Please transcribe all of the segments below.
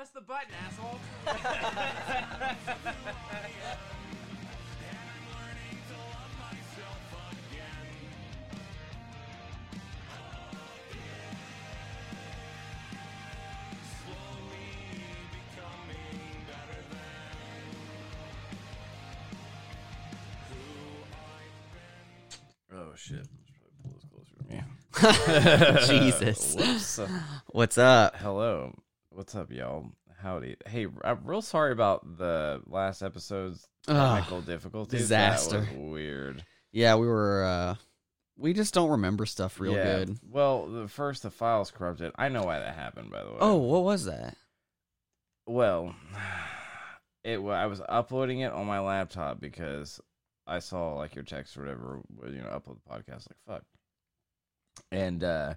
Press the button, asshole. Oh shit! Pull this closer to me. Jesus. Whoops. What's up? Hello. What's up, y'all? Howdy. Hey, I'm real sorry about the last episode's Ugh, technical difficulties. disaster. Weird. Yeah, we were. uh We just don't remember stuff real Yeah. good. Well, the first the files corrupted. I know why that happened, by the way. Oh, what was that? well, it. I was uploading it on my laptop because I saw like your text or whatever. You know, upload the podcast. Like fuck. And uh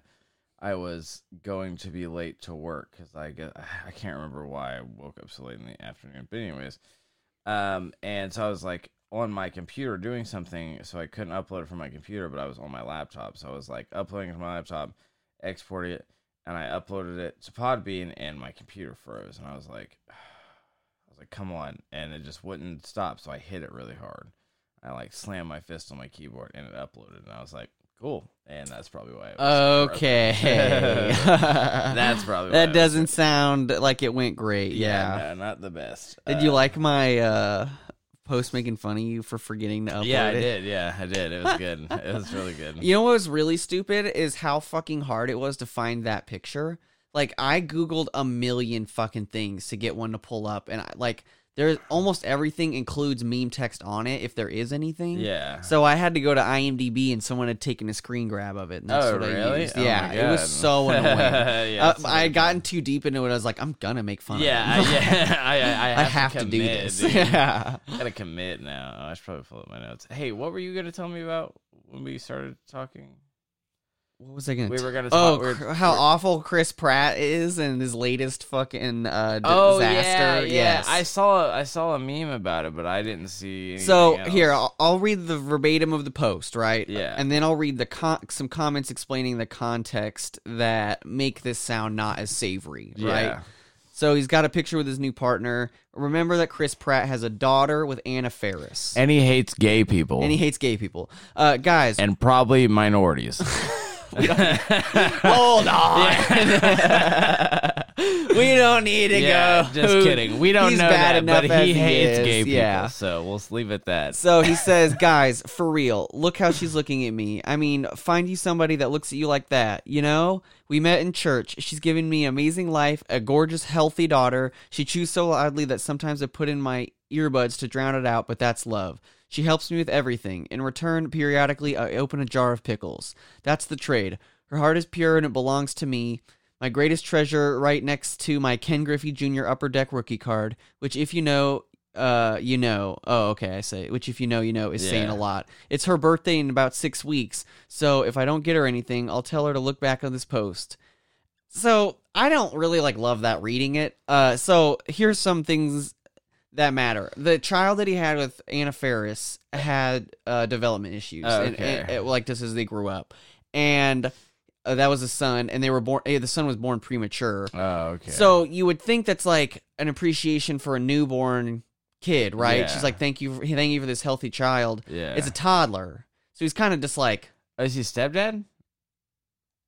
I was going to be late to work because I get I can't remember why I woke up so late in the afternoon. But anyways, um, and so I was like on my computer doing something, so I couldn't upload it from my computer, but I was on my laptop, so I was like uploading it to my laptop, exporting it, and I uploaded it to Podbean, and my computer froze, and I was like, I was like, come on, and it just wouldn't stop, so I hit it really hard. I like slammed my fist on my keyboard, and it uploaded, and I was like, cool, and that's probably why. It was Okay. That's probably why that it was doesn't sound like it went great. Yeah. no, not the best. Did you Uh, like my uh post making fun of you for forgetting to upload Yeah, I it? did. Yeah, I did. It was good. it was really good. You know what was really stupid is how fucking hard it was to find that picture. Like I googled a million fucking things to get one to pull up, and I, like there's almost everything includes meme text on it if there is anything. Yeah. So I had to go to IMDb, and someone had taken a screen grab of it. And that's Oh, what I really? used. Oh, yeah, it was so annoying. Yeah, uh, I had gotten too deep into it. I was like, I'm gonna make fun Yeah, of it. yeah. I, I, I have, I have to, do commit, this. dude. yeah. I gotta commit now. I should probably pull up my notes. Hey, what were you gonna tell me about when we started talking? What was I gonna? We were gonna Oh, talk. we were- how we were- awful Chris Pratt is and his latest fucking uh, d- Oh disaster. yeah, yeah. I saw I saw a meme about it, but I didn't see. So else. here, I'll, I'll read the verbatim of the post, right? Yeah. and then I'll read the con- some comments explaining the context that make this sound not as savory, right? Yeah. So he's got a picture with his new partner. Remember that Chris Pratt has a daughter with Anna Faris, and he hates gay people and he hates gay people. Uh, guys, and probably minorities. hold on. we don't need to yeah, go. just kidding. We don't He's know bad that, but he he hates is, gay people. yeah. So we'll leave it at that. So he says, guys, for real, look how she's looking at me. I mean, find you somebody that looks at you like that, you know? We met in church. She's given me amazing life, a gorgeous, healthy daughter. She chews so loudly that sometimes I put in my earbuds to drown it out, but that's love. She helps me with everything. In return, periodically, I open a jar of pickles. That's the trade. Her heart is pure and it belongs to me. My greatest treasure right next to my Ken Griffey Jr. Upper Deck rookie card, which, if you know, uh, you know. Oh, okay, I say. Which, if you know, you know, is saying a lot. It's her birthday in about six weeks, so if I don't get her anything, I'll tell her to look back on this post. So I don't really like love that reading it. Uh, so here's some things that matter. The child that he had with Anna Faris had uh, development issues, Oh, okay. and- and, like just as they grew up, and uh, that was a son, and they were born. eh, The son was born premature. Oh, okay. So you would think that's like an appreciation for a newborn kid, right? Yeah. She's like, "Thank you, for, thank you for this healthy child." yeah, It's a toddler, so he's kind of just like, Oh, is he stepdad?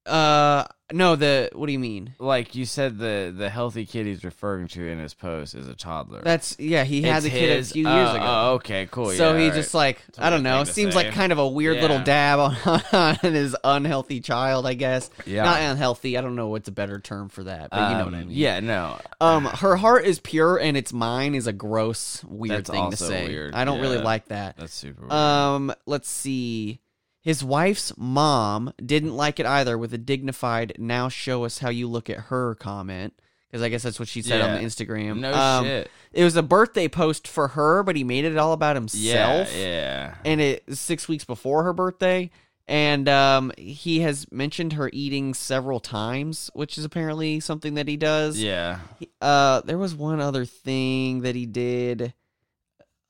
"Uh, no, the what do you mean?" Like you said, the the healthy kid he's referring to in his post is a toddler. That's yeah, he had It's the kid his- a few years oh, ago. Oh, okay, cool. so yeah, he all just right. like It's a I don't weird know. thing to Seems say. like kind of a weird little Yeah. dab on, on his unhealthy child, I guess. yeah, Not unhealthy. I don't know what's a better term for that, but you know what I Um, mean. Yeah, no. Um, her heart is pure and it's mine is a gross, weird That's thing to also say. weird, I don't really yeah. like that. That's super. Weird. Um, let's see. His wife's mom didn't like it either with a dignified "Now show us how you look at her" comment because I guess that's what she said on the Instagram. no Um, shit. It was a birthday post for her, but he made it all about himself. Yeah, yeah. And it was six weeks before her birthday. And um, he has mentioned her eating several times, which is apparently something that he does. Yeah. He- Uh, there was one other thing that he did.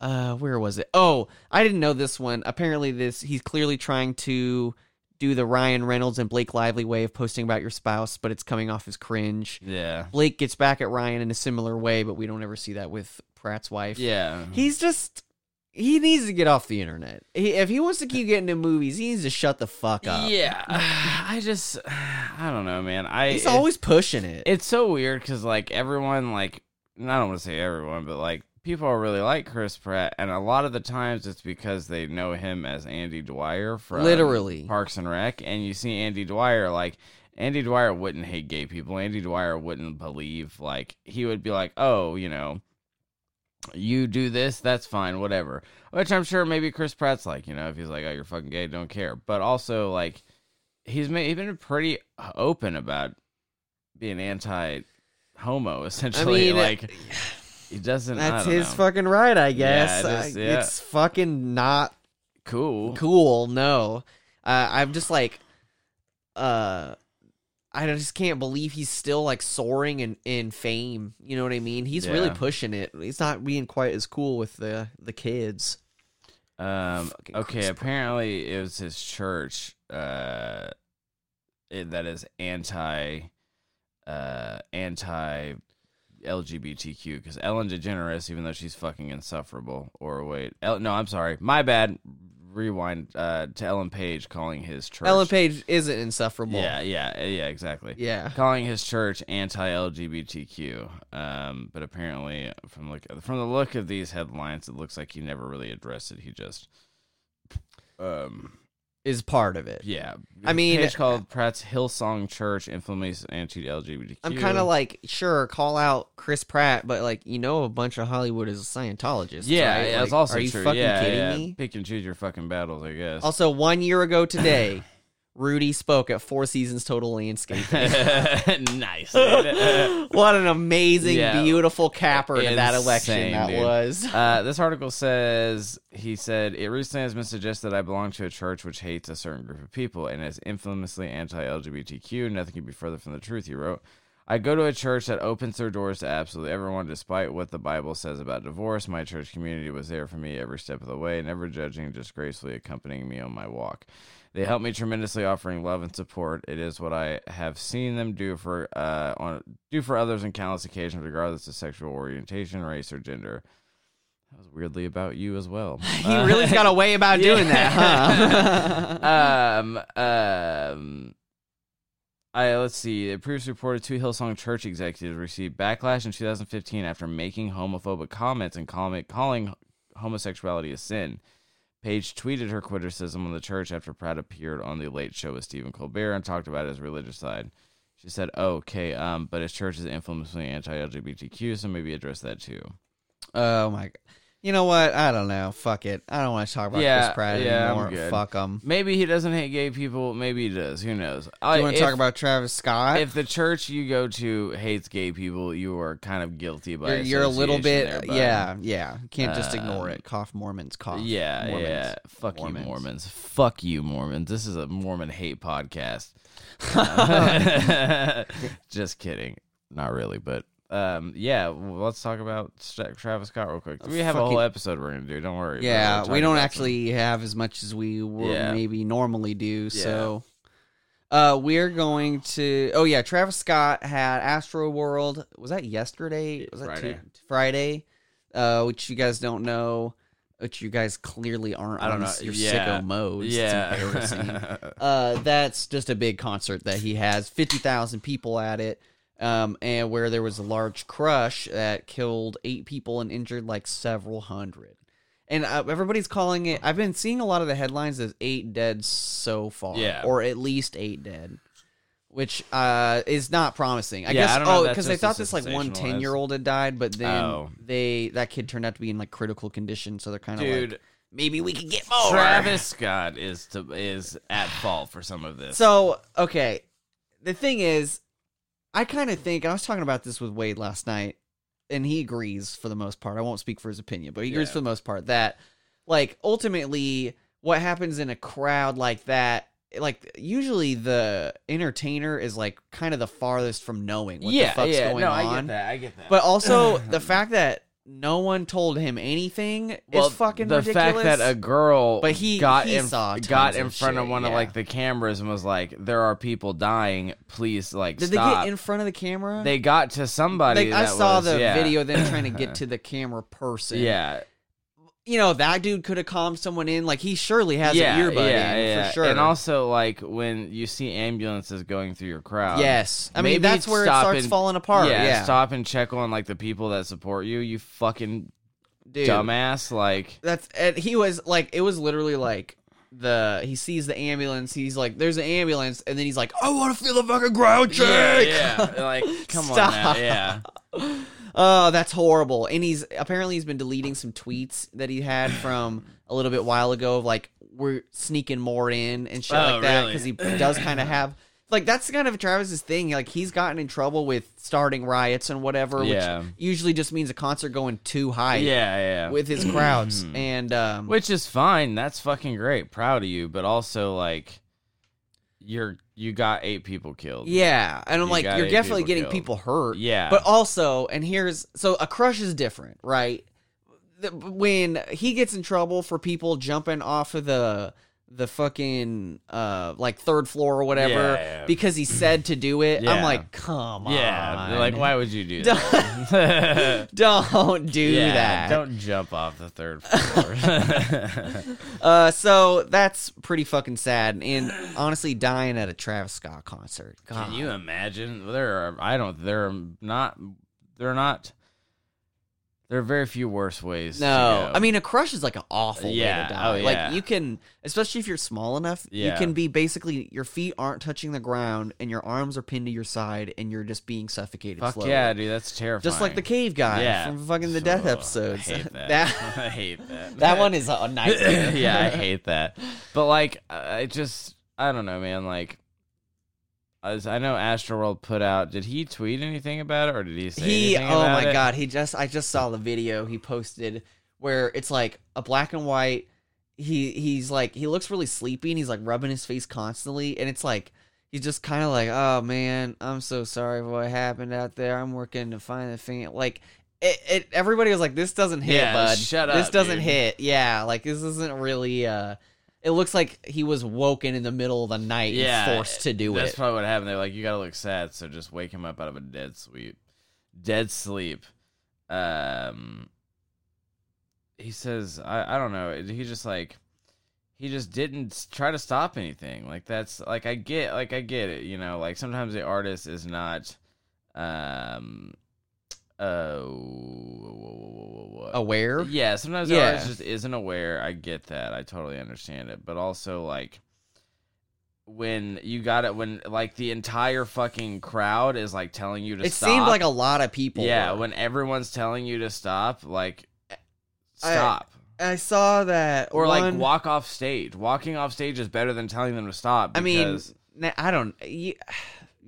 Uh, where was it? Oh, I didn't know this one. Apparently, this he's clearly trying to do the Ryan Reynolds and Blake Lively way of posting about your spouse, but it's coming off as cringe. Yeah. Blake gets back at Ryan in a similar way, but we don't ever see that with Pratt's wife. Yeah. He's just he needs to get off the internet. He, if he wants to keep getting in movies, he needs to shut the fuck up. Yeah. I just I don't know, man. I He's it- always pushing it. it's so weird because like everyone like I don't want to say everyone, but like people really like Chris Pratt, and a lot of the times it's because they know him as Andy Dwyer from Literally. Parks and Rec, and you see Andy Dwyer like. Andy Dwyer wouldn't hate gay people. Andy Dwyer wouldn't believe like he would be like, "Oh, you know, you do this, that's fine, whatever." Which I'm sure maybe Chris Pratt's like, you know, if he's like, "Oh, you're fucking gay, don't care." But also like he's made, he's been pretty open about being anti homo essentially mean, like he doesn't That's his know. fucking right, I Yeah, guess. it is, yeah. It's fucking not cool cool. No, uh, I'm just like, uh, I just can't believe he's still like soaring in in fame. You know what I mean? He's really pushing it. He's not being quite as cool with the the kids. um Fucking okay apparently it was his church uh it, that is anti uh anti LGBTQ because Ellen DeGeneres, even though she's fucking insufferable, or wait, El- no, I'm sorry, my bad. Rewind uh, to Ellen Page calling his church. Ellen Page isn't insufferable. Yeah, yeah, yeah, exactly. yeah. calling his church anti-LGBTQ. Um, but apparently, from look from the look of these headlines, it looks like he never really addressed it. He just, um, Is part of it. yeah. I mean- Page called Pratt's Hillsong Church infamous anti-LGBTQ. I'm kind of like, sure, call out Chris Pratt, but like, you know, a bunch of Hollywood is Scientologists. yeah, right? that's Like, also Are you true. fucking yeah, kidding yeah. me? Pick and choose your fucking battles, I guess. Also, one year ago today, Rudy spoke at Four Seasons Total Landscaping. nice. what an amazing, Yeah. beautiful capper to that election that dude. was. Uh, this article says he said it recently has been suggested I belong to a church which hates a certain group of people and is infamously anti-LGBTQ. Nothing could be further from the truth. He wrote. I go to a church that opens their doors to absolutely everyone, despite what the Bible says about divorce. My church community was there for me every step of the way, never judging, just gracefully accompanying me on my walk. They help me tremendously, offering love and support. It is what I have seen them do for uh, on do for others on countless occasions, regardless of sexual orientation, race, or gender. That was weirdly about you as well. he really's got a way about doing that, huh? um, um, I let's see. It previously reported two Hillsong Church executives received backlash in 2015 after making homophobic comments and calling homosexuality a sin. Page tweeted her criticism on the church after Pratt appeared on the Late Show with Stephen Colbert and talked about his religious side. She said, oh, "Okay, um, but his church is infamously anti-LGBTQ, so maybe address that too." oh my god. You know what? I don't know. Fuck it. I don't want to talk about Yeah, Chris Pratt yeah, anymore. Fuck him. Maybe he doesn't hate gay people. Maybe he does. Who knows? Do I- you want to talk about Travis Scott? if the church you go to hates gay people, you are kind of guilty by you're, you're a little bit, there, bud. yeah, yeah. Can't just ignore Um, it. Cough Mormons, cough. Yeah, Mormons. yeah. Fuck Mormons. you, Mormons. Fuck you, Mormons. This is a Mormon hate podcast. Just kidding. Not really, but um, yeah. well, let's talk about St- Travis Scott real quick. We have a Fucking- whole episode we're gonna do. Don't worry. We're Yeah, we don't about actually have as much as we would Yeah. maybe normally do. So, uh, we're going to. Oh yeah, Travis Scott had Astroworld. Was that yesterday? Was that Friday. Tu- Friday? Uh, which you guys don't know. Which you guys clearly aren't. I don't on know. Your Yeah. sicko modes. It's Yeah. embarrassing. uh, that's just a big concert that he has. Fifty thousand people at it. Um, and where there was a large crush that killed eight people and injured like several hundred. And uh, everybody's calling it. I've been seeing a lot of the headlines as eight dead so far, Yeah. or at least eight dead, which uh is not promising. I Yeah, guess. I oh, because they thought this like one 10 year old had died, but then Oh. they that kid turned out to be in like critical condition, so they're kind of Dude, like maybe we could get more. Travis Scott is to, is at fault for some of this. So, okay. The thing is, I kind of think, I was talking about this with Wade last night, and he agrees for the most part. I won't speak for his opinion, but he agrees Yeah. for the most part that, like, ultimately, what happens in a crowd like that, like, usually the entertainer is, like, kind of the farthest from knowing what yeah, the fuck's yeah. going no, on. I get that. I get that. But also, the fact that no one told him anything Well, is fucking the ridiculous. fact that a girl But he- got he in got in of front of shit, one of like the cameras and was like, "There are people dying. Please, like, Did stop." they get in front of the camera? They got to somebody. like I saw was- the yeah. video of them trying to get to the camera person. Yeah, you know that dude could have calmed someone in. Like he surely has yeah, an earbud yeah, in yeah. for sure. And also, like when you see ambulances going through your crowd, yes, I mean that's where it starts and- falling apart. Yeah, Yeah, stop and check on like the people that support you. You fucking dude. dumbass. Like, That's and he was like it was literally like the he sees the ambulance. He's like, "There's an ambulance," and then he's like, "I want to feel the fucking ground shake." yeah, yeah. like come on, now. yeah. Oh, that's horrible. And he's apparently he's been deleting some tweets that he had from a little bit while ago of like we're sneaking more in and shit Oh, like that really? because he does kind of have like that's kind of Travis's thing. Like he's gotten in trouble with starting riots and whatever, Yeah. which usually just means a concert going too high Yeah, yeah. with his crowds. and um, Which is fine. That's fucking great. Proud of you. But also, like, you're you got eight people killed. Yeah, and I'm You like, got you're eight definitely people getting killed. people hurt. Yeah. but also, and here's so a crush is different, right? The, when he gets in trouble for people jumping off of the the fucking uh like third floor or whatever Yeah, yeah. because he said to do it, I'm like, come on, Yeah. like, why would you do Don't- that? Don't do yeah, that. Don't jump off the third floor. Uh, so that's pretty fucking sad, and honestly, dying at a Travis Scott concert. God. Can you imagine? There are. I don't. There are not. There are not. There are very few worse ways. No. I mean a crush is like an awful Yeah, way to die. oh, yeah. Like you can, especially if you're small enough, you can be basically your feet aren't touching the ground and your arms are pinned to your side and you're just being suffocated. fuck slowly. yeah, dude. That's terrifying. just like the cave guy Yeah. from fucking the death episodes. I hate that. that I hate that. that one is a nightmare. yeah, I hate that. But like, I just, I don't know, man. Like, I know, Astroworld put out. Did he tweet anything about it, or did he say he anything oh about my it? god he just i just saw the video he posted where it's like a black and white he he's like he looks really sleepy and he's like rubbing his face constantly and it's like he's just kind of like oh man i'm so sorry for what happened out there i'm working to find the thing like it, it everybody was like this doesn't hit Yeah, bud shut up this doesn't dude." hit yeah like this isn't really uh it looks like he was woken in the middle of the night Yeah, and forced to do That's it That's probably what happened. They're like, you gotta look sad, so just wake him up out of a dead sleep. Dead sleep. Um, he says, I, I don't know. He just like, he just didn't try to stop anything. Like that's like I get, like I get it. You know, like sometimes the artist is not, um, oh, aware yeah, sometimes Yeah. artist just isn't aware. I get that. I totally understand it. But also like when you got it when like the entire fucking crowd is like telling you to stop. it stop. seemed like a lot of people Yeah, were. when everyone's telling you to stop, like stop. I saw that, or like walk off stage. Walking off stage is better than telling them to stop. I mean, I don't. ye-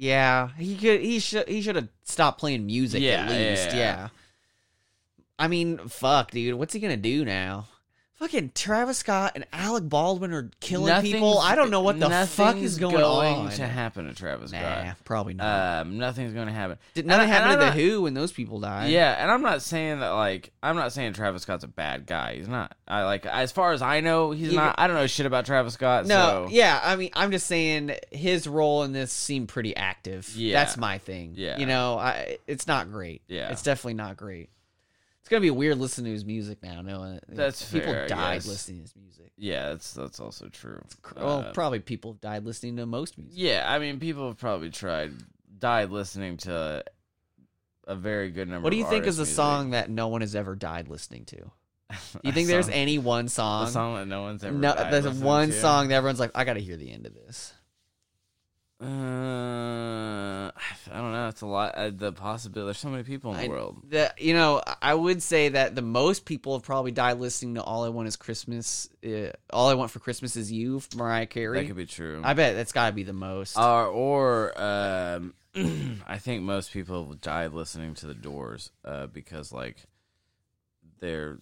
Yeah, he could. He should. He should have stopped playing music Yeah, at least. yeah. Yeah. I mean, fuck, dude. What's he gonna do now? Fucking Travis Scott and Alec Baldwin are killing people. I don't know what the fuck nothing's is going, on. to happen to Travis nah, Scott. probably not. Um, nothing's going to happen. Did and nothing happen to I'm the not- Who when those people died? Yeah, and I'm not saying that like I'm not saying Travis Scott's a bad guy. He's not. I like as far as I know, he's not. I don't know shit about Travis Scott. No, so. yeah, I mean, I'm just saying his role in this seemed pretty active. Yeah. that's my thing. Yeah. you know, I it's not great. Yeah. it's definitely not great. It's gonna be weird listening to his music now, No, That's people fair, died listening to his music. yeah, that's that's also true. well, Uh, probably people have died listening to most music. yeah, I mean, people have probably tried died listening to a very good number. What do you think is a song that no one has ever died listening to? Do you think there's any one a song? song that no one's ever? no, there's one to? song that everyone's like, I gotta hear the end of this. Uh, I don't know. It's a lot. Uh, the possibility. There's so many people in the I- world. The you know, I would say that the most people have probably died listening to "All I Want Is Christmas." Uh, "All I Want for Christmas Is You" Mariah Carey. That could be true. I bet that's got to be the most. Or, or um, I think most people died listening to the Doors uh, because like they're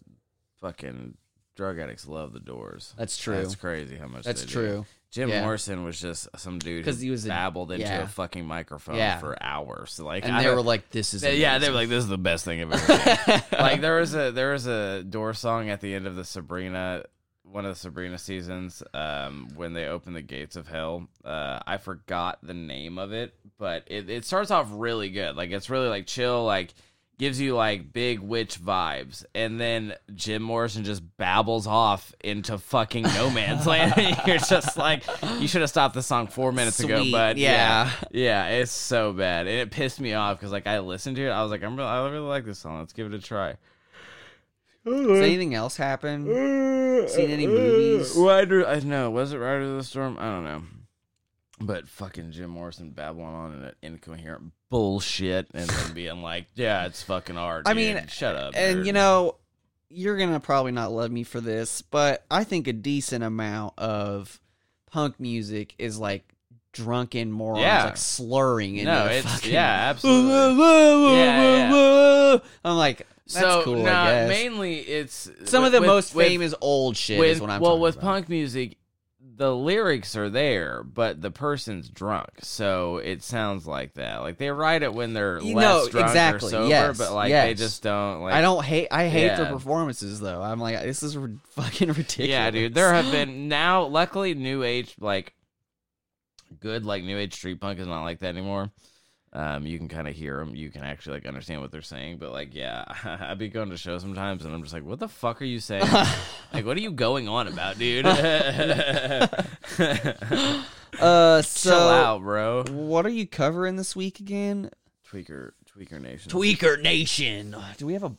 fucking drug addicts love the Doors. That's true. That's crazy how much. That's they do. true. Jim Yeah. Morrison was just some dude 'Cause who he was a- babbled into yeah. a fucking microphone Yeah. for hours. Like, And I they don't- were like, "This is they- yeah, they were like, "This is the best thing I've ever seen." like there was a there was a door song at the end of the Sabrina one of the Sabrina seasons um, when they open the gates of hell. Uh, I forgot the name of it, but it, it starts off really good. Like it's really like chill, like gives you like big witch vibes, and then Jim Morrison just babbles off into fucking no man's land. And You're just like, you should have stopped the song four minutes ago, Sweet, but yeah. yeah, it's so bad, and it pissed me off because like I listened to it, I was like, I'm really, I really like this song. Let's give it a try. Does anything else happen? Seen any movies? Rider, I know. Was it Rider of the Storm? I don't know. But fucking Jim Morrison babbling on in an incoherent bullshit, and then being like, "Yeah, it's fucking art." I dude. mean, shut up. And nerd." you know, you're gonna probably not love me for this, but I think a decent amount of punk music is like drunken morons Yeah. like slurring into no, it's fucking yeah, absolutely. Yeah, I'm like, that's so cool. guess. mainly it's Some with- of the with- most with- famous old shit with is what I'm well with about. punk music the lyrics are there but the person's drunk so it sounds like that like they write it when they're You less know, drunk exactly, or sober yes, but like they just don't like I don't hate. I hate their performances though. I'm like, this is ri- fucking ridiculous. yeah dude there have been now luckily new age like good like new age street punk is not like that anymore um, you can kind of hear them. You can actually like understand what they're saying. But like, yeah, I'd be going to shows sometimes, and I'm just like, "What the fuck are you saying? like, what are you going on about, dude? Uh, so Chill out, bro. what are you covering this week again? Tweaker, Tweaker Nation. Tweaker Nation. Do we have a?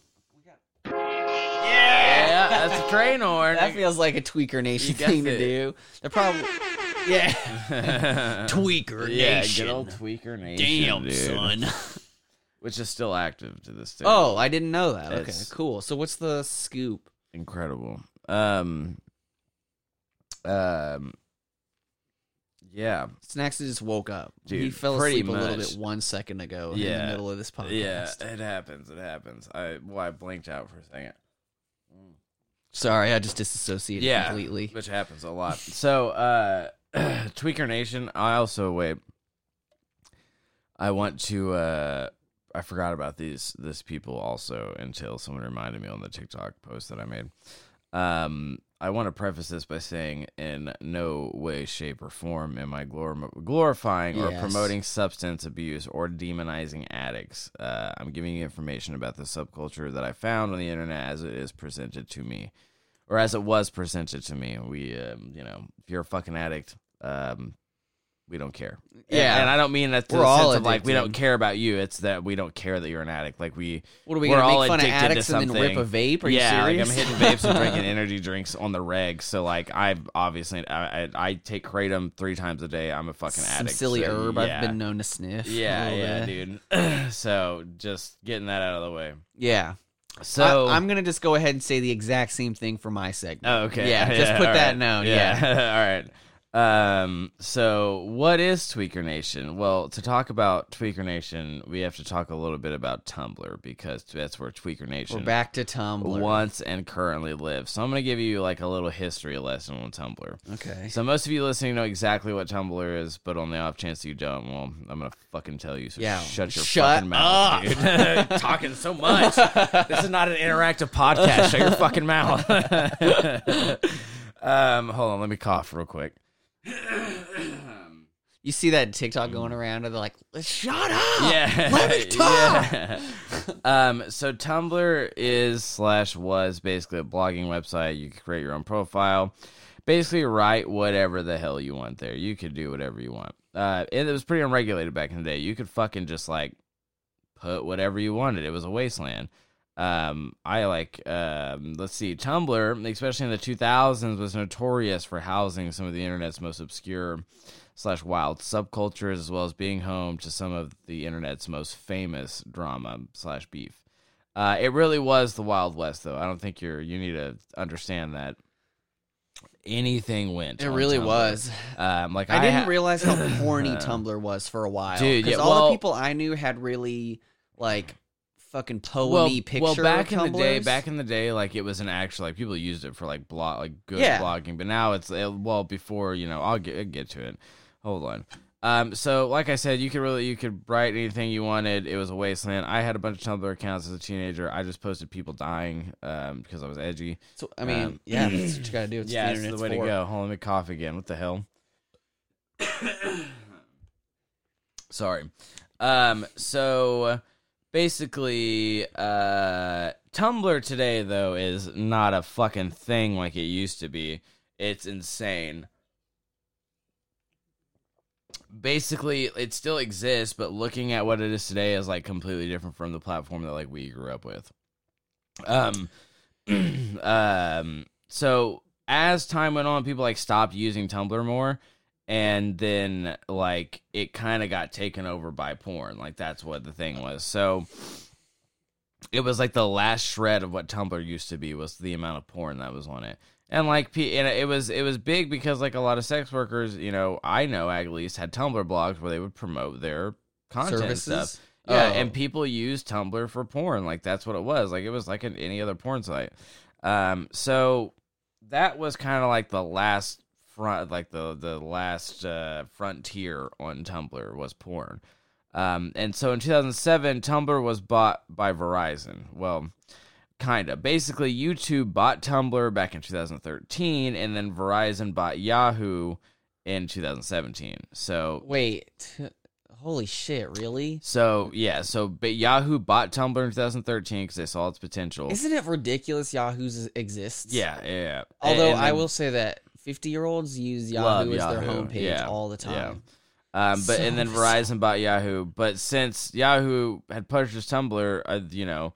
yeah, that's a train horn. That feels like a Tweaker Nation thing to do. They're probably. Yeah. Tweaker yeah, Nation. good old Tweaker Nation. Damn, dude. son. Which is still active to this day. Oh, I didn't know that. Okay, cool. So what's the scoop? incredible. Um, um, yeah, Snacks just woke up. Dude, he fell pretty asleep a little much. bit one second ago in Yeah. the middle of this podcast. yeah. It happens. It happens. I well, I blinked out for a second. Sorry, I just disassociated Yeah, completely. which happens a lot. So, uh, Tweaker Nation. I also wait. I want to. uh I forgot about these this people also until someone reminded me on the TikTok post that I made. Um, I want to preface this by saying, in no way, shape, or form am I glor- glorifying or promoting substance abuse or demonizing addicts. Uh, I'm giving you information about the subculture that I found on the internet as it is presented to me, or as it was presented to me. We, um, you know, if you're a fucking addict, um, we don't care. Yeah. and, and I don't mean that to We're the all sense of like we don't care about you. It's that we don't care that you're an addict. Like we, What are we we're all make fun of addicted to addicts and then rip a something. vape? Are you yeah, serious? like I'm hitting vapes and drinking energy drinks on the reg. So like I obviously I, I, I take kratom three times a day. I'm a fucking addict. Some addict. silly so, herb yeah. I've been known to sniff. Yeah, yeah, bit. dude. so just getting that out of the way. Yeah. So I, am gonna just go ahead and say the exact same thing for my segment. Oh, okay. Yeah, just put all that right. known, yeah. all right. Um. So, what is Tweaker Nation? Well, to talk about Tweaker Nation, we have to talk a little bit about Tumblr because that's where Tweaker Nation We're back to Tumblr. once and currently lives. So, I'm going to give you like a little history lesson on Tumblr. Okay. So, most of you listening know exactly what Tumblr is, but on the off chance you don't, well, I'm going to fucking tell you. So, Yeah, shut your shut fucking mouth, up. dude. Talking so much. this is not an interactive podcast. Shut your fucking mouth. um, hold on, let me cough real quick. You see that TikTok going around, and they're like, "Shut up! Yeah, let me talk." Yeah. um, so Tumblr is slash was basically a blogging website. You could create your own profile, basically write whatever the hell you want there. You could do whatever you want. Uh, it, it was pretty unregulated back in the day. You could fucking just like put whatever you wanted. It was a wasteland. Um, I like, um, let's see, Tumblr, especially in the 2000s, was notorious for housing some of the internet's most obscure slash wild subcultures, as well as being home to some of the internet's most famous drama slash beef. Uh, it really was the Wild West, though. I don't think you're you need to understand that anything went. It really Tumblr. was. Um, like I didn't ha- realize how horny Tumblr was for a while, Dude, Because yeah, all well- the people I knew had really like fucking poemy picture. well, back in the day, back in the day, like it was an actual like people used it for like blog, like good Yeah. blogging. But now it's uh, well before you know. I'll get I'll get to it. Hold on. Um, so like I said, you could really you could write anything you wanted. It was a wasteland. I had a bunch of Tumblr accounts as a teenager. I just posted people dying um, because I was edgy. So, I mean, um, yeah, that's what you gotta do. It's yeah, the it's the way to go. Hold on, let me cough again. What the hell? Sorry. Um, so basically, uh, Tumblr today though is not a fucking thing like it used to be. It's insane. Basically, it still exists, but looking at what it is today is like completely different from the platform that like we grew up with. Um, um, so as time went on, people like stopped using Tumblr more, and then like it kind of got taken over by porn. Like that's what the thing was. So it was like the last shred of what Tumblr used to be was the amount of porn that was on it. And like, and it was it was big because like a lot of sex workers, you know, I know at least had Tumblr blogs where they would promote their content and Services. stuff. Yeah, Oh. and people use Tumblr for porn. Like that's what it was. Like it was like an, any other porn site. Um, so that was kind of like the last front, like the the last uh, frontier on Tumblr was porn. Um, and so in 2007, Tumblr was bought by Verizon. Well, kind of. Basically, YouTube bought Tumblr back in 2013, and then Verizon bought Yahoo in 2017. So Wait, holy shit! Really? so yeah, so but Yahoo bought Tumblr in 2013 because they saw its potential. Isn't it ridiculous? Yahoo's exists. yeah, yeah. yeah. Although And I then- will say that fifty-year-olds use Love Yahoo as their Yahoo, homepage yeah, all the time. Um, but So- and then Verizon bought Yahoo. But since Yahoo had purchased Tumblr, uh, you know,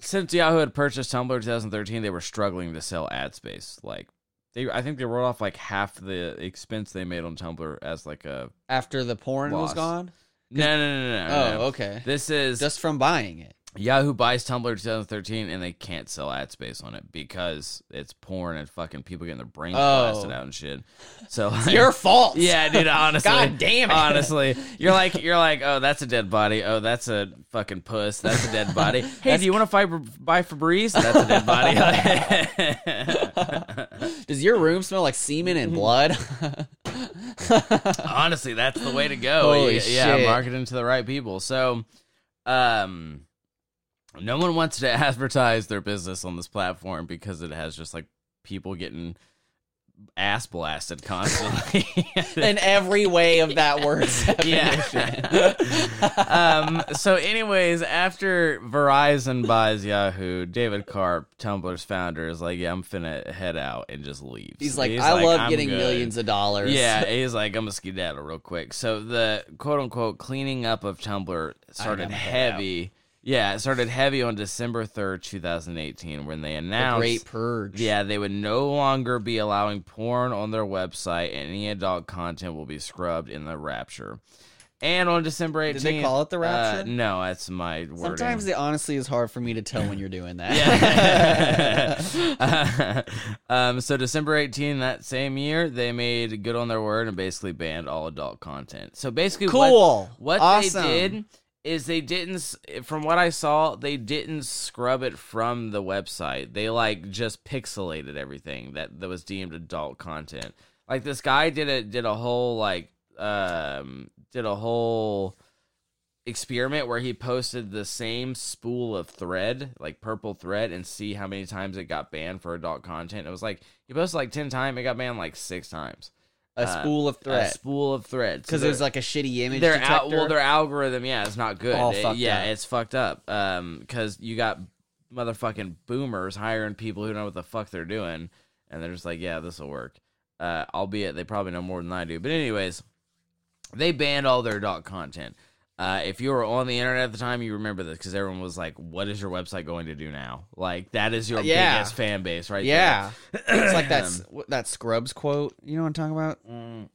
since Yahoo had purchased Tumblr in 2013, they were struggling to sell ad space. Like they, I think they wrote off like half the expense they made on Tumblr as like a After the porn was gone. no, no, no, no. no, Oh, no. okay. This is Just from buying it. Yahoo buys Tumblr 2013 and they can't sell ad space on it because it's porn and fucking people getting their brains Oh. blasted out and shit. So like, your fault. Yeah, dude. Honestly, God damn it. Honestly, you're like, you're like, oh, that's a dead body. Oh, that's a fucking puss. That's a dead body. Hey, do you want to fight buy Febreze? That's a dead body. Does your room smell like semen and blood? Honestly, that's the way to go. Holy yeah, shit. marketing to the right people. So, um, no one wants to advertise their business on this platform because it has just like people getting ass blasted constantly. In every way of that word. yeah. um. So, anyways, after Verizon buys Yahoo, David Karp, Tumblr's founder, is like, "Yeah, I'm finna head out and just leave." He's like, I love getting millions of dollars. Yeah, he's like, I'm gonna skedaddle real quick. So the quote unquote cleaning up of Tumblr started heavy. Yeah, it started heavy on December 3rd, 2018, when they The announced Great Purge. yeah, they would no longer be allowing porn on their website, and any adult content will be scrubbed in the Rapture. And on December 18th, Did they call it the Rapture? Uh, no, that's my word. Sometimes it honestly is hard for me to tell when you're doing that. Yeah. um, so December 18 that same year, they made good on their word and basically banned all adult content. So basically, what- cool. what awesome. they did is they didn't from what i saw they didn't scrub it from the website. They like just pixelated everything that, that was deemed adult content. Like this guy did a did a whole like um did a whole experiment where he posted the same spool of thread like purple thread and see how many times it got banned for adult content. It was like he posted like 10 times it got banned like six times A uh, spool of thread. a spool of thread Because So there's like a shitty image their al- well, their algorithm, yeah, it's not good. All It- fucked yeah, up. it's fucked up. Um, because you got motherfucking boomers hiring people who know what the fuck they're doing, and they're just like, yeah, this will work. Uh, albeit they probably know more than I do. But anyways, they banned all their adult content. Uh, if you were on the internet at the time, you remember this because everyone was like, "What is your website going to do now?" Like that is your Yeah. biggest fan base, right? yeah. it's like that, that Scrubs quote. You know what I'm talking about? Mm.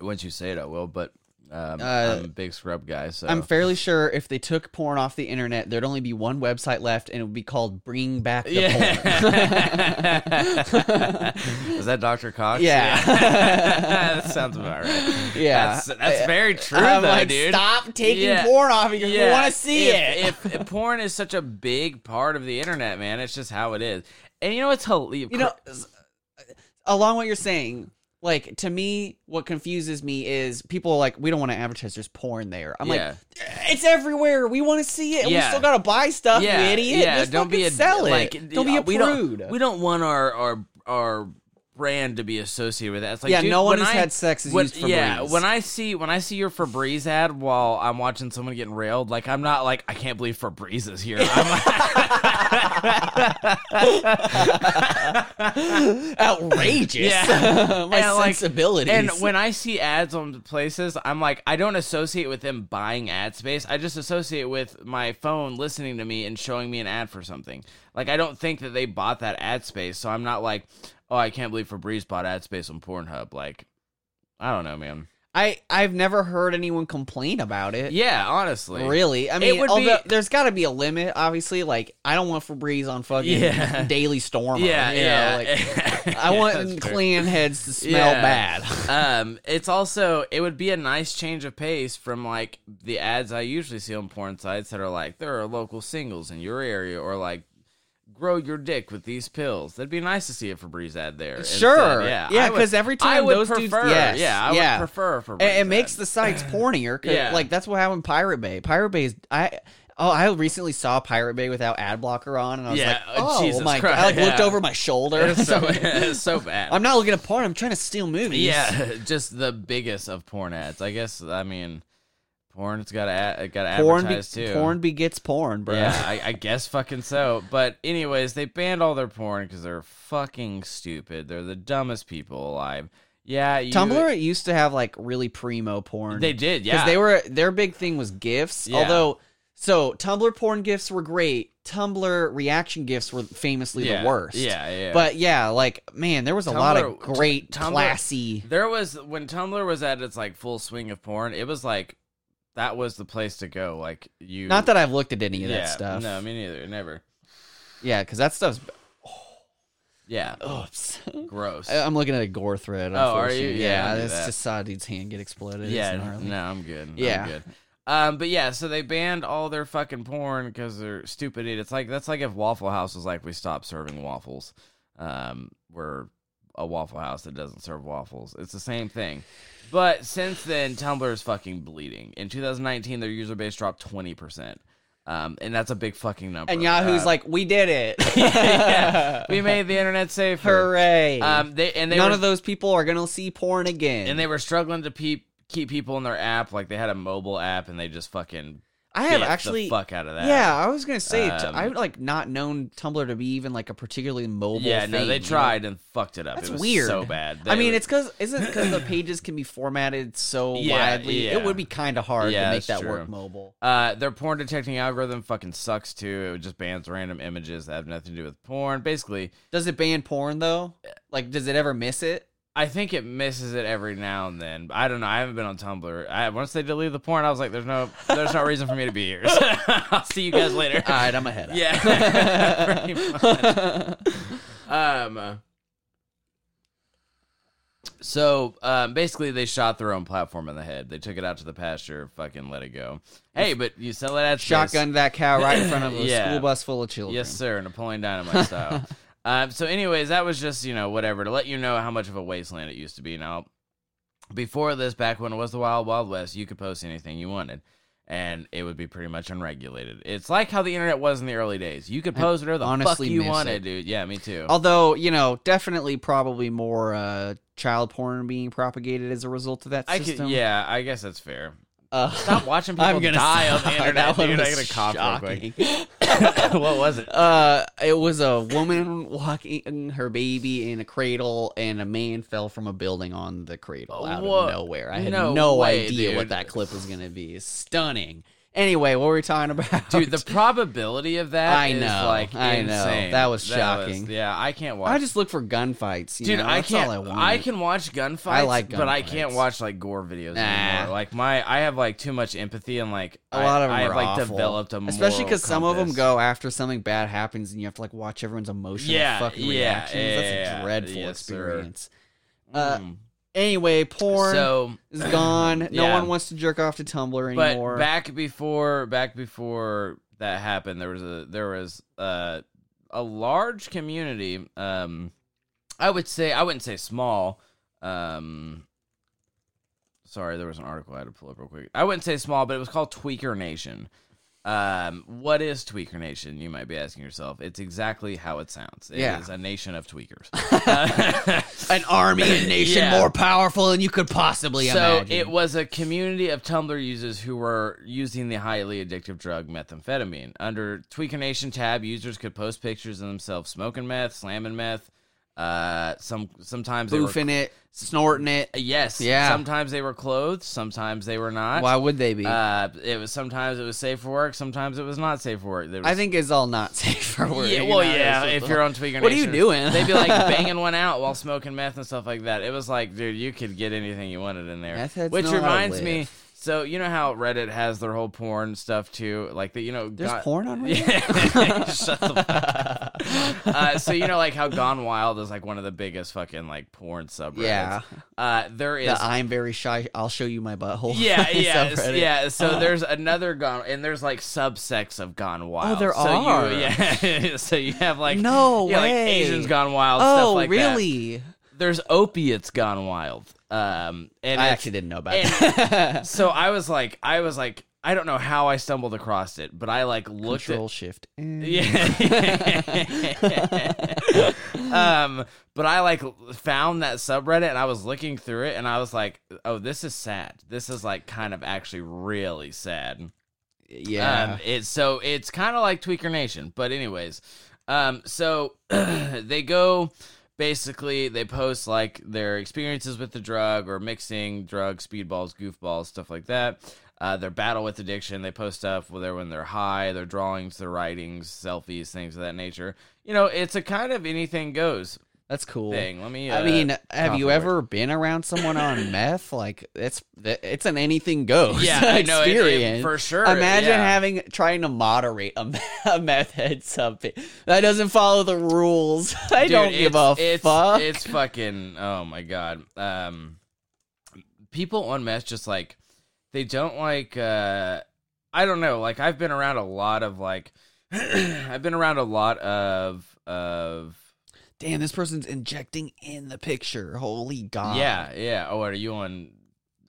Once you say it, I will. But Um, Uh, I'm a big scrub guy, so I'm fairly sure if they took porn off the internet, there'd only be one website left, and it would be called "Bring Back the Porn." Is that Dr. Cox? Yeah. that sounds about right. Yeah. that's, that's very true, I'm though, like, dude. stop taking Yeah. porn off because we want to see if, it. If, if porn is such a big part of the internet, man, it's just how it is. And you know what's hilarious? you know, along what you're saying, like to me, what confuses me is people are like, we don't want to advertise. There's porn there. I'm yeah. like, it's everywhere. We want to see it. We Yeah. still gotta buy stuff, you yeah, idiot. Yeah, Just don't be a sell it. Like, don't be uh, a we prude. Don't, we don't want our our our brand to be associated with that. It's like, yeah, dude, no one who's I- had sex is when- used for yeah, when I see when I see your Febreze ad while I'm watching someone getting railed, like I'm not like I can't believe Febreze is here. I'm outrageous. Yeah. My And, like, sensibilities. And when I see ads on places, I'm like, I don't associate with them buying ad space. I just associate with my phone listening to me and showing me an ad for something. Like, I don't think that they bought that ad space. So I'm not like, oh, I can't believe Febreze bought ad space on Pornhub. Like, I don't know, man. I I've never heard anyone complain about it. Yeah, honestly. Really? I mean, would although be- there's got to be a limit, obviously. Like, I don't want Febreze on fucking Yeah. Daily Storm. Yeah, you know, yeah. like, I Yeah, want that's true. heads to smell Yeah. bad. um, it's also it would be a nice change of pace from like the ads I usually see on porn sites that are like there are local singles in your area or like grow your dick with these pills. That'd be nice to see a Febreze ad there. instead. Sure. yeah, Yeah, 'cause every I time would those dudes- prefer, yes, yeah, I yeah. would prefer Febreze. It, it makes the sites pornier. Yeah. Like that's what happened in Pirate Bay. Pirate Bay is I. Oh, I recently saw Pirate Bay without ad blocker on, and I was Yeah, like, oh, "Oh Jesus my!" Christ, God. I like looked over my shoulder. It's so, it's so bad. I'm not looking at porn. I'm trying to steal movies. yeah, just the biggest of porn ads. I guess. I mean, porn's got to got to porn. Be- advertise too. porn begets porn, bro. Yeah, I, I guess fucking so. But anyways, they banned all their porn because they're fucking stupid. They're the dumbest people alive. Yeah, you, Tumblr used to have like really primo porn. They did, yeah. because they were their big thing was gifs. Yeah. Although, so Tumblr porn gifs were great. Tumblr reaction gifs were famously yeah, the worst. Yeah, yeah. But yeah, like man, there was a lot of Tumblr- great, Tumblr- classy. there was when Tumblr was at its like full swing of porn. It was like that was the place to go. Like you, Not that I've looked at any of yeah, that stuff. No, me neither. Never. Yeah, because that stuff's. Yeah, Oops. gross. I- I'm looking at a gore thread. Oh, are you? unfortunately. Yeah, Yeah, I knew that. just saw a dude's hand get exploded. It's yeah, gnarly. no, I'm good. Yeah. I'm good. Um, but yeah, so they banned all their fucking porn because they're stupid idiots. Like that's like if Waffle House was like we stopped serving waffles. Um, we're a Waffle House that doesn't serve waffles. It's the same thing. But since then, Tumblr is fucking bleeding. In 2019, their user base dropped 20 percent. Um, and that's a big fucking number. And Yahoo's Uh, like, we did it. yeah, we made the internet safer. Hooray. Um, they and they None were, of those people are going to see porn again. and they were struggling to keep keep people in their app. Like they had a mobile app, and they just fucking I have actually. fuck out of that. Yeah, I was gonna say Um, I've like not known Tumblr to be even like a particularly mobile. Yeah, no, thing, they you know? tried and fucked it up. That's it was weird. So bad. I mean, were- it's because isn't because the pages can be formatted so Yeah, widely. yeah. It would be kind of hard Yeah, to make that work mobile. uh, their porn detecting algorithm fucking sucks too. It just bans random images that have nothing to do with porn. Basically, Does it ban porn though? Like, does it ever miss it? I think it misses it every now and then. I don't know. I haven't been on Tumblr. I, once they deleted the porn, I was like, "There's no, there's no reason for me to be here." So, I'll see you guys later. All right, I'm ahead. Yeah, pretty much. Um. So um, basically, they shot their own platform in the head. They took it out to the pasture, fucking let it go. Hey, but you sell it at Shotgun that cow right in front of a Yeah. school bus full of children. Yes, sir. Napoleon Dynamite style. Um, so, anyways, that was just you know whatever to let you know how much of a wasteland it used to be. Now, before this, back when it was the Wild Wild West, you could post anything you wanted. And it would be pretty much unregulated. It's like how the internet was in the early days. You could post whatever the honestly fuck you wanted, it. dude. Yeah, me too. Although, you know, definitely probably more uh, child porn being propagated as a result of that I system. could, yeah, I guess that's fair. Uh, Stop watching people I'm gonna die on the internet, That one dude. I gotta cough real quick. shocking. what was it? Uh, it was a woman walking her baby in a cradle, and a man fell from a building on the cradle out Whoa. of nowhere. I had No no, way, idea what that clip was gonna be. Stunning. Anyway, what were we talking about? Dude, the probability of that I is, know, like I know. insane. That was shocking. yeah, I can't watch. I just look for gunfights. You Dude, know? I That's can't. All I, want. I, can watch gunfights. I like but I can't gunfights. watch like gore videos Nah. anymore. Like my, I have like too much empathy and like A lot of them I have are like awful. developed a especially because because some of them go after something bad happens, and you have to like watch everyone's emotional Yeah, fucking yeah, reactions. yeah, That's yeah, a dreadful yes, sir. experience. Uh, Anyway, porn so is gone. No yeah. one wants to jerk off to Tumblr anymore. but back before back before that happened there was a there was uh, a large community um i would say i wouldn't say small um sorry there was an article i had to pull up real quick i wouldn't say small but it was called tweaker nation um what is tweaker nation you might be asking yourself it's exactly how it sounds It is Yeah. a nation of tweakers An army and nation Yeah. more powerful than you could possibly imagine. so imagine. it was a community of Tumblr users who were using the highly addictive drug methamphetamine. Under Tweaker Nation tab, users could post pictures of themselves smoking meth, slamming meth. Uh, some sometimes they were boofing it, snorting it. yes, Yeah. Sometimes they were clothed, sometimes they were not. Why would they be? Uh, it was sometimes it was safe for work, sometimes it was not safe for work. There was, I think it's all not safe for work. yeah, you well, know, yeah. it's- If you're on Tweaker What are you Nation, doing? They'd be like banging one out while smoking meth and stuff like that. It was like, dude, you could get anything you wanted in there. Meth heads Which know how to reminds me, live. so you know how Reddit has their whole porn stuff too, like the you know, There's Gone- porn on Reddit? Yeah. Shut the fuck up. Uh, so you know, like how Gone Wild is like one of the biggest fucking like porn subreddits. Yeah. Uh, there is The I'm very shy. I'll show you my butthole. yeah, yeah, yeah. So there's another gone, and there's like subsects of Gone Wild. Oh, there so are. You, yeah. so you have like No yeah, like way. Asians Gone Wild. stuff Oh, like that. really? There's opiates Gone Wild. Um, and I actually didn't know about that. So I was like, I was like, I don't know how I stumbled across it, but I like looked Control at. Shift. Yeah. um, but I like found that subreddit and I was looking through it and I was like, oh, this is sad. This is like kind of actually really sad. yeah. Um, it's so it's kind of like Tweaker Nation, but anyways, um, so they go basically they post like their experiences with the drug or mixing drugs, speedballs, goofballs, stuff like that. Uh, their battle with addiction. They post stuff whether when they're high, their drawings, their writings, selfies, things of that nature. You know, it's a kind of anything goes That's cool. thing. Let me. I uh, mean, have you ever been around someone on meth? Like it's it's an anything goes Yeah, I know, it- it- experience for sure, Imagine yeah. having trying to moderate a, a meth head something that doesn't follow the rules. I Dude, don't give a it's, fuck. It's fucking. Oh my god. Um, people on meth just like they don't like. uh I don't know. Like I've been around a lot of like. I've been around a lot of of. Damn, this person's injecting in the picture. Holy god. Yeah, yeah. Oh, are you on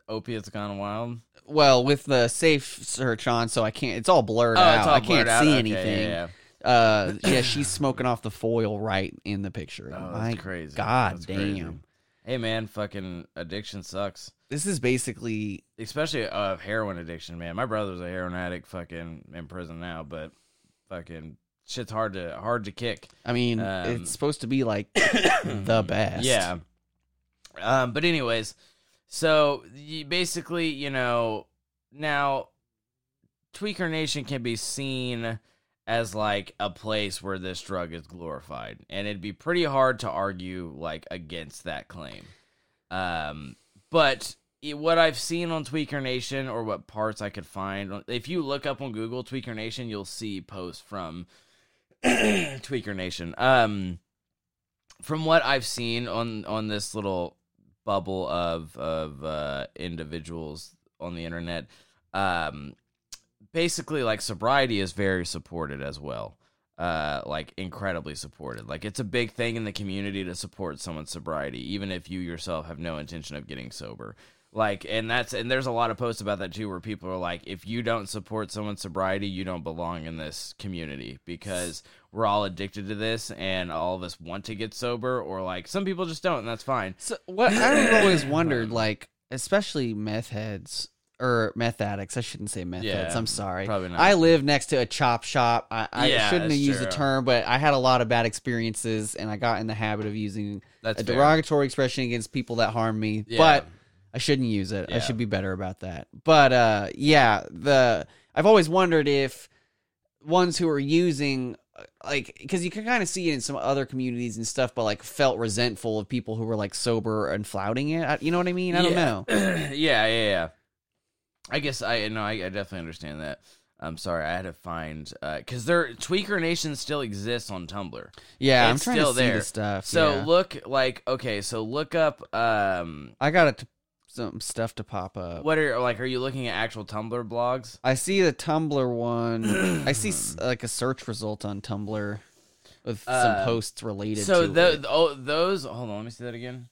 opiates gone wild? Well, with the safe search on, so I can't. It's all blurred Oh, out. all I can't out? see Okay, anything. Yeah, Uh, yeah, she's smoking off the foil right in the picture. yeah. Oh, My that's crazy. God That's damn. crazy. Hey man, fucking addiction sucks. This is basically especially uh heroin addiction, man. My brother's a heroin addict, fucking in prison now, but fucking shit's hard to hard to kick. I mean, Um, it's supposed to be like the best. Yeah. Um, but anyways, so you basically, you know, now Tweaker Nation can be seen as like a place where this drug is glorified, and it'd be pretty hard to argue like against that claim. Um, but i- what I've seen on Tweaker Nation, or what parts I could find, if you look up on Google Tweaker Nation, you'll see posts from Tweaker Nation. Um, from what I've seen on on this little bubble of of uh, individuals on the internet, um, basically like sobriety is very supported as well. Uh, like incredibly supported. Like it's a big thing in the community to support someone's sobriety, even if you yourself have no intention of getting sober. Like, and that's and there's a lot of posts about that too, where people are like, if you don't support someone's sobriety, you don't belong in this community because we're all addicted to this, and all of us want to get sober, or like some people just don't, and that's fine. So what I've always wondered, like, especially meth heads or meth addicts. I shouldn't say meth Yeah, heads. I'm sorry. probably not. I live next to a chop shop. I, I Yeah, shouldn't have used the term, but I had a lot of bad experiences, and I got in the habit of using That's a fair. derogatory expression against people that harm me. Yeah. But I shouldn't use it. I should be better about that. But uh, yeah, the I've always wondered if ones who are using like because you can kind of see it in some other communities and stuff, but like felt resentful of people who were like sober and flouting it. You know what I mean? I don't know. yeah, yeah, yeah. I guess I no, I, I definitely understand that. I'm sorry, I had to find because their Tweaker Nation still exists on Tumblr. Yeah, I'm trying still to see there. the stuff. So yeah. look like okay, so look up um I got it. Some stuff to pop up. what are like are you looking at actual Tumblr blogs? I see the Tumblr one. I see like a search result on Tumblr with some Uh, posts related So to tho- it. oh, those hold on, let me see that again.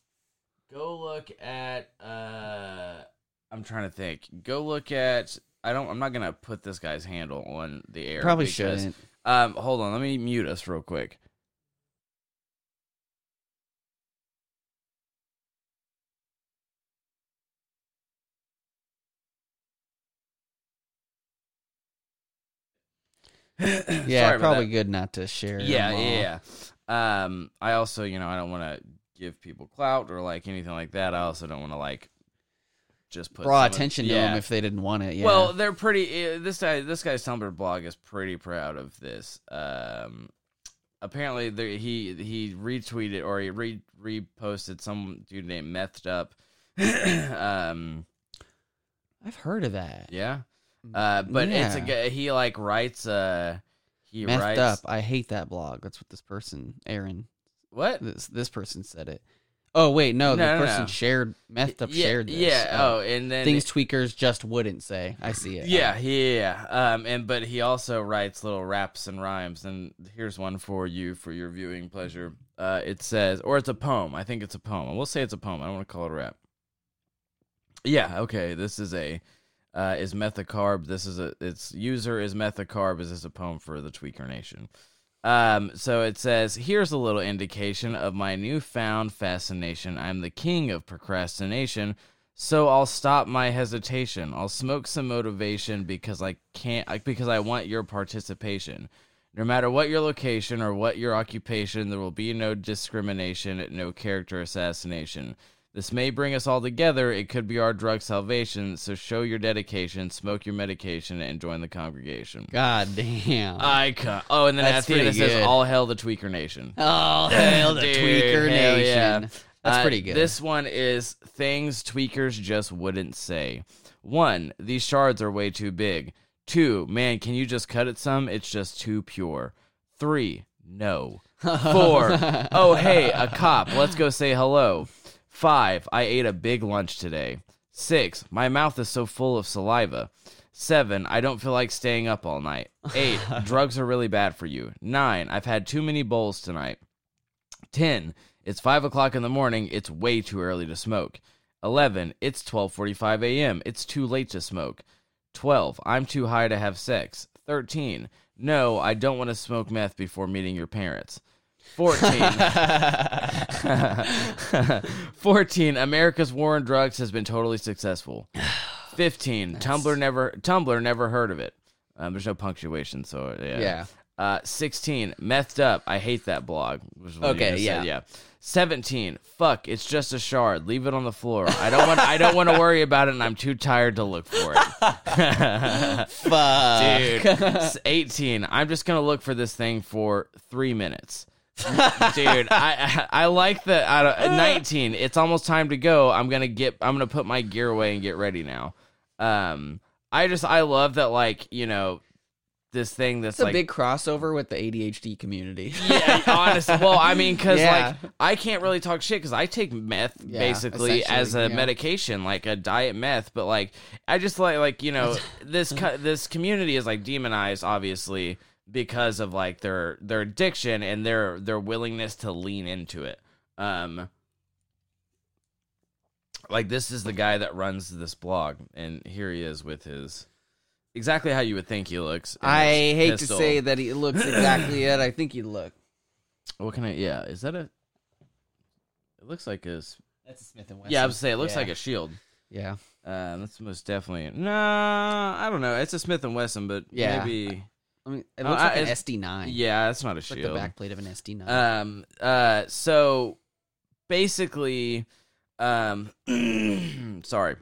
Go look at uh I'm trying to think. Go look at I don't I'm not going to put this guy's handle on the air. Probably because- shouldn't. Um hold on, let me mute us real quick. Yeah, probably that. good not to share. Yeah, yeah, yeah. Um, I also, you know, I don't want to give people clout or like anything like that. I also don't want to like just put Draw someone- attention to yeah. them if they didn't want it. Yeah. Well, they're pretty. Uh, this guy, this guy's Tumblr blog is pretty proud of this. Um, apparently, there, he he retweeted or he re reposted some dude named Methed Up. um, I've heard of that. yeah. Uh, but it's a Yeah. He like writes. Uh, he Methed writes up. I hate that blog. That's what this person, Aaron, what? this this person said it. Oh wait, no, No, the no, person no. shared methed up yeah, shared this. Yeah. Oh, and then things tweakers just wouldn't say. I see it. Yeah, yeah, yeah. Um, and but he also writes little raps and rhymes. And here's one for you for your viewing pleasure. Uh, it says, or it's a poem. I think it's a poem. We'll say it's a poem. I don't want to call it a rap. Yeah. Okay. This is a uh, is methacarb. This is a its user is methacarb. Is this a poem for the Tweaker Nation? Um, so it says, here's a little indication of my newfound fascination. I'm the king of procrastination, so I'll stop my hesitation. I'll smoke some motivation because I can't, because I want your participation. No matter what your location or what your occupation, there will be no discrimination, no character assassination. This may bring us all together. It could be our drug salvation. So show your dedication, smoke your medication, and join the congregation. God damn. Icon. Oh, and then That's at the end it says. "All hail the Tweaker Nation." All hell, the Dude, tweaker hell nation. yeah. That's Uh, pretty good. This one is things tweakers just wouldn't say. One, these shards are way too big. Two, man, can you just cut it some? It's just too pure. Three, no. Four, oh hey, a cop. Let's go say hello. Five, I ate a big lunch today. Six, my mouth is so full of saliva. Seven, I don't feel like staying up all night. Eight, drugs are really bad for you. Nine, I've had too many bowls tonight. 10 it's 5 o'clock in the morning it's way too early to smoke 11 it's 12.45 a.m it's too late to smoke 12 i'm too high to have sex 13 no i don't want to smoke meth before meeting your parents 14 14 america's war on drugs has been totally successful 15 tumblr never tumblr never heard of it um, there's no punctuation so yeah Yeah. uh, 16, methed up. I hate that blog. Okay, yeah. said, yeah. 17, fuck, it's just a shard. Leave it on the floor. I don't want I don't want to worry about it and I'm too tired to look for it. Fuck. Dude. 18, I'm just going to look for this thing for 3 minutes. Dude, I, I I like the I don't, 19. It's almost time to go. I'm going to get I'm to put my gear away and get ready now. Um I just I love that like, you know, this thing that's It's a like big crossover with the ADHD community. yeah, honestly. Well, I mean, because Yeah. like I can't really talk shit because I take meth Yeah, basically as a yeah. medication, like a diet meth. But like, I just like like you know this co- this community is like demonized, obviously because of like their their addiction and their their willingness to lean into it. Um, like this is the guy that runs this blog, and here he is with his. Exactly how you would think he looks. I hate pistol. to say that he looks exactly it. I think he look. What can I? Yeah, is that a? It looks like a. s- That's a Smith and Wesson. Yeah, I was say it looks Yeah. like a shield. Yeah. Uh, that's most definitely. Nah, I don't know. It's a Smith and Wesson, but Yeah. maybe. I mean, it Oh, looks I- like an SD9. Yeah, that's not a It's like shield. the backplate of an SD9. Um. Uh. So, basically, um. sorry.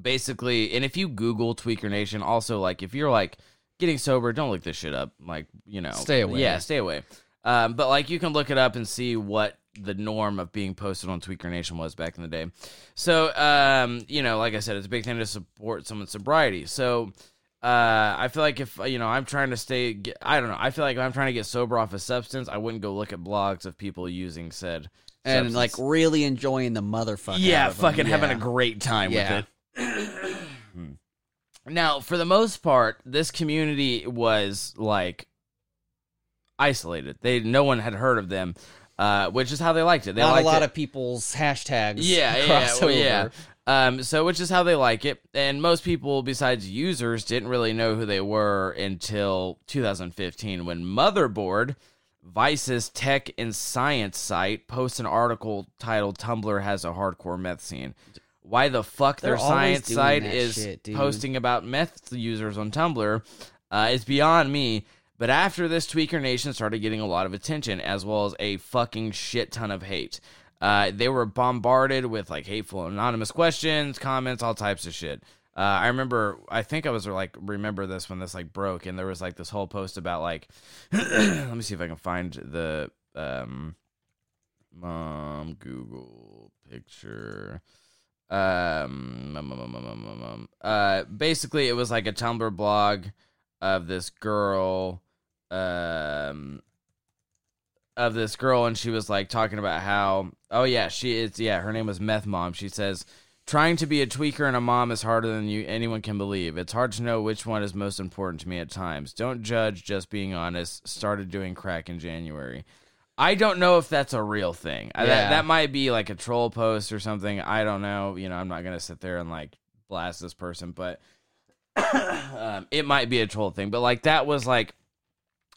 basically, and if you Google Tweaker Nation, also like if you're like getting sober, don't look this shit up. Like you know, Stay away. Yeah, stay away. Um, but like you can look it up and see what the norm of being posted on Tweaker Nation was back in the day. So um, you know, like I said, it's a big thing to support someone's sobriety. So uh, I feel like if you know I'm trying to stay, get, I don't know. I feel like if I'm trying to get sober off a substance, I wouldn't go look at blogs of people using said and substance. like really enjoying the motherfucker. yeah, of fucking having a great time Yeah. with it. now, for the most part, this community was like isolated. They no one had heard of them, uh, which is how they liked it. They Not a lot it. of people's hashtags. yeah, yeah, well, yeah. Um, so which is how they like it, and most people besides users didn't really know who they were until 2015 when Motherboard, Vice's tech and science site, posts an article titled "Tumblr has a hardcore meth scene." Why the fuck They're their science site is shit, posting about meth users on Tumblr uh, is beyond me. But after this, Tweaker Nation started getting a lot of attention, as well as a fucking shit ton of hate. Uh, they were bombarded with like hateful anonymous questions, comments, all types of shit. Uh, I remember, I think I was like, remember this when this like broke, and there was like this whole post about like, let me see if I can find the um, mom Google picture. Um, um, um, um, um, uh, basically, it was like a Tumblr blog of this girl, um, of this girl, and she was like talking about how, oh yeah, she is, yeah, her name was Meth Mom. She says, trying to be a tweaker and a mom is harder than you anyone can believe. It's hard to know which one is most important to me at times. Don't judge, just being honest. Started doing crack in January. I don't know if that's a real thing. I- that, that might be like a troll post or something. I don't know. You know, I'm not gonna sit there and like blast this person, but um, it might be a troll thing. But like that was like,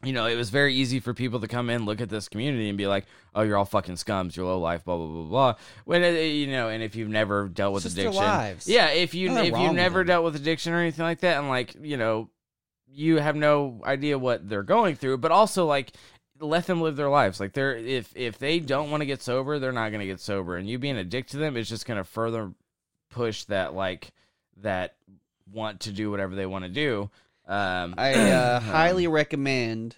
you know, it was very easy for people to come in, look at this community, and be like, "Oh, you're all fucking scums. You're low life." Blah blah blah blah. When it, you know, and if you've never dealt with It's just their addiction, yeah, if you Nothing if you never dealt with addiction or anything like that, and like you know, you have no idea what they're going through, but also like let them live their lives. Like they're if if they don't want to get sober, they're not going to get sober, and you being a dick to them is just going to further push that like that want to do whatever they want to do. Um, I uh, highly recommend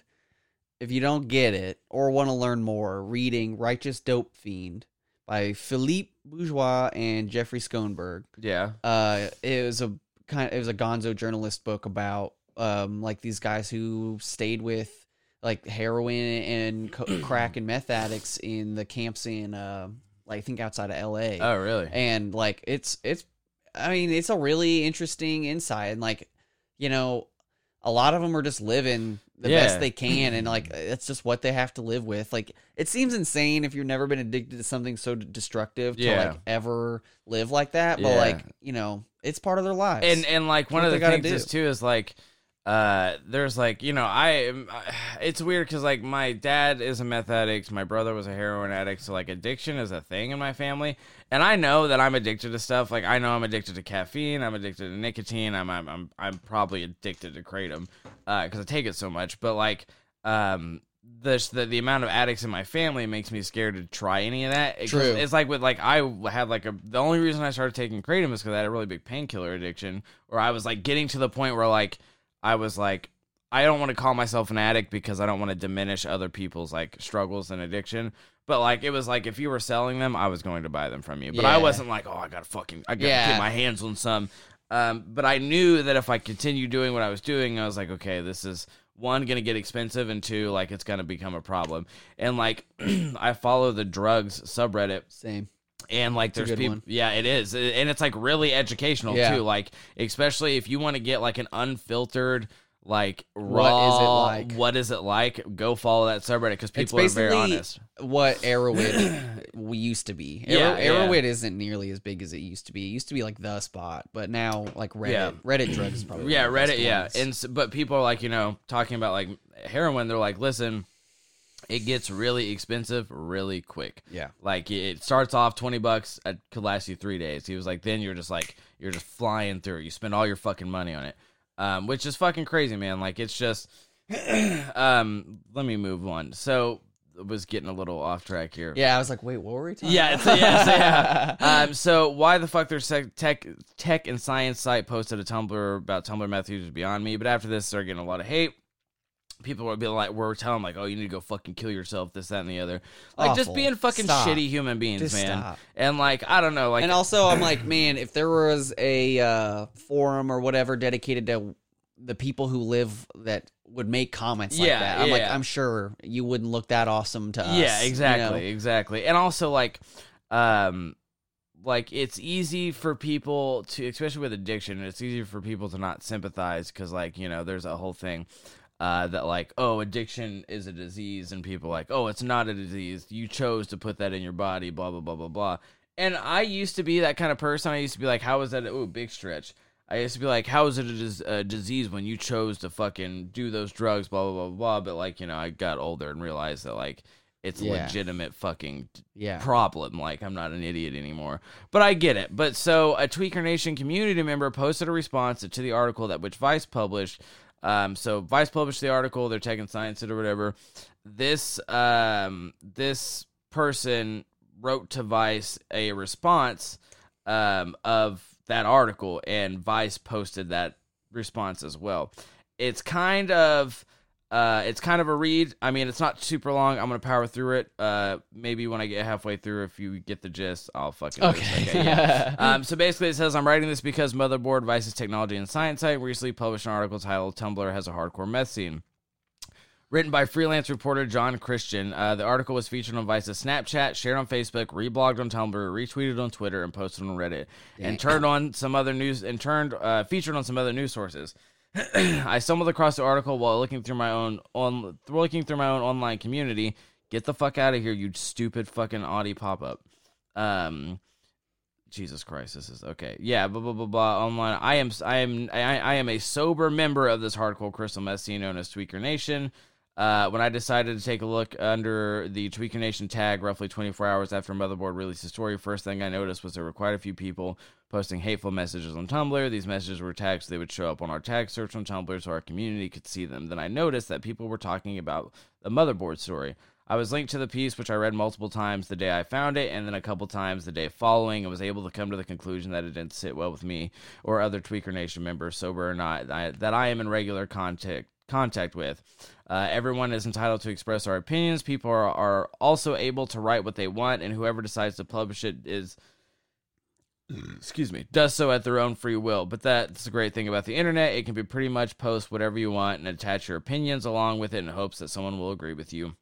if you don't get it or want to learn more, reading "Righteous Dope Fiend" by Philippe Bourgois and Jeffrey Schonberg. yeah, Uh, it was a kind. of, it was a Gonzo journalist book about um like these guys who stayed with like heroin and co- crack and meth addicts in the camps in uh, like I think outside of L.A. oh really? and like it's it's i mean it's a really interesting insight and like you know a lot of them are just living the Yeah. best they can and like it's just what they have to live with like it seems insane if you've never been addicted to something so destructive to Yeah. like ever live like that but Yeah. like you know it's part of their lives and and like one of the things do. is too is like uh there's like you know i it's weird because like my dad is a meth addict my brother was a heroin addict so like addiction is a thing in my family and i know that i'm addicted to stuff like i know i'm addicted to caffeine i'm addicted to nicotine i'm i'm i'm, I'm probably addicted to kratom uh because i take it so much but like um the, the the amount of addicts in my family makes me scared to try any of that. It- True. It's like with like I had like a the only reason I started taking kratom is because I had a really big painkiller addiction, or I was like getting to the point where like I was like I don't want to call myself an addict because I don't want to diminish other people's like struggles and addiction. But like it was like if you were selling them, I was going to buy them from you. But I wasn't like, oh, I gotta fucking, I gotta Yeah. get my hands on some. Um, but I knew that if I continued doing what I was doing, I was like, okay, this is one gonna get expensive, and two, like it's gonna become a problem. And like I follow the drugs subreddit same and like there's people one. yeah it is and it's like really educational Yeah. too like especially if you want to get like an unfiltered like What is it raw like? what is it like go follow that subreddit because people are very honest what Erowid we used to be. Yeah, Erowid, yeah. isn't nearly as big as it used to be. It used to be like the spot, but now like Reddit, Yeah. Reddit drugs is probably yeah one of the reddit yeah and s- but people are like you know talking about like heroin they're like listen it gets really expensive really quick yeah, Like it starts off twenty bucks, it could last you three days. He was like, then you're just like you're just flying through. You spend all your fucking money on it, um, which is fucking crazy, man. Like it's just, um, let me move on. So was getting a little off track here. Yeah, I was like, wait, what were we talking Yeah, about? yeah, so, yeah. um, so why the fuck their sec- tech tech and science site posted a Tumblr about Tumblr meth users beyond me, but after this, they're getting a lot of hate. People would be like, we're telling like, oh, you need to go fucking kill yourself, this, that, and the other, like just being fucking Stop. shitty human beings, Just man. stop. And like, I don't know, like, and also, I'm like, man, if there was a uh, forum or whatever dedicated to the people who live that would make comments like Yeah, that, I'm like, yeah. I'm sure you wouldn't look that awesome to us. yeah, you exactly, know? exactly, and also like, um, like it's easy for people to, especially with addiction, it's easy for people to not sympathize because like you know, there's a whole thing. Uh, that like oh addiction is a disease and people like oh it's not a disease you chose to put that in your body blah blah blah blah blah and I used to be that kind of person I used to be like how is that oh big stretch I used to be like how is it a, dis- a disease when you chose to fucking do those drugs blah blah blah blah but like you know I got older and realized that like it's a Yeah. legitimate fucking Yeah. problem. Like I'm not an idiot anymore. But I get it. But so a Tweaker Nation community member posted a response to the article that which Vice published. Um, so Vice published the article. They're taking science it or whatever. This um, this person wrote to Vice a response um, of that article, and Vice posted that response as well. It's kind of uh, it's kind of a read. I mean, it's not super long. I'm gonna power through it. Uh, maybe when I get halfway through, if you get the gist, I'll fucking this. Okay. yeah. um, so basically, it says I'm writing this because Motherboard Vice's Technology and Science site recently published an article titled "Tumblr has a hardcore meth scene." Written by freelance reporter John Christian, uh, the article was featured on Vice's Snapchat, shared on Facebook, reblogged on Tumblr, retweeted on Twitter, and posted on Reddit, and turned on some other news and turned uh, featured on some other news sources. I stumbled across the article while looking through my own on looking through my own online community. Get the fuck out of here, you stupid fucking Audi pop up. Um, Jesus Christ, this is okay. Yeah, blah blah blah blah. Online, I am I am I, I am a sober member of this hardcore crystal scene known as Tweaker Nation. Uh, when I decided to take a look under the Tweaker Nation tag roughly 24 hours after Motherboard released the story, first thing I noticed was there were quite a few people posting hateful messages on Tumblr. These messages were tagged so they would show up on our tag search on Tumblr so our community could see them. Then I noticed that people were talking about the Motherboard story. I was linked to the piece, which I read multiple times the day I found it, and then a couple times the day following, and was able to come to the conclusion that it didn't sit well with me or other Tweaker Nation members, sober or not, that I am in regular contact contact with. Uh, everyone is entitled to express our opinions. People are, are also able to write what they want, and whoever decides to publish it is excuse me, does so at their own free will. But that's the great thing about the internet. It can be pretty much post whatever you want and attach your opinions along with it in hopes that someone will agree with you.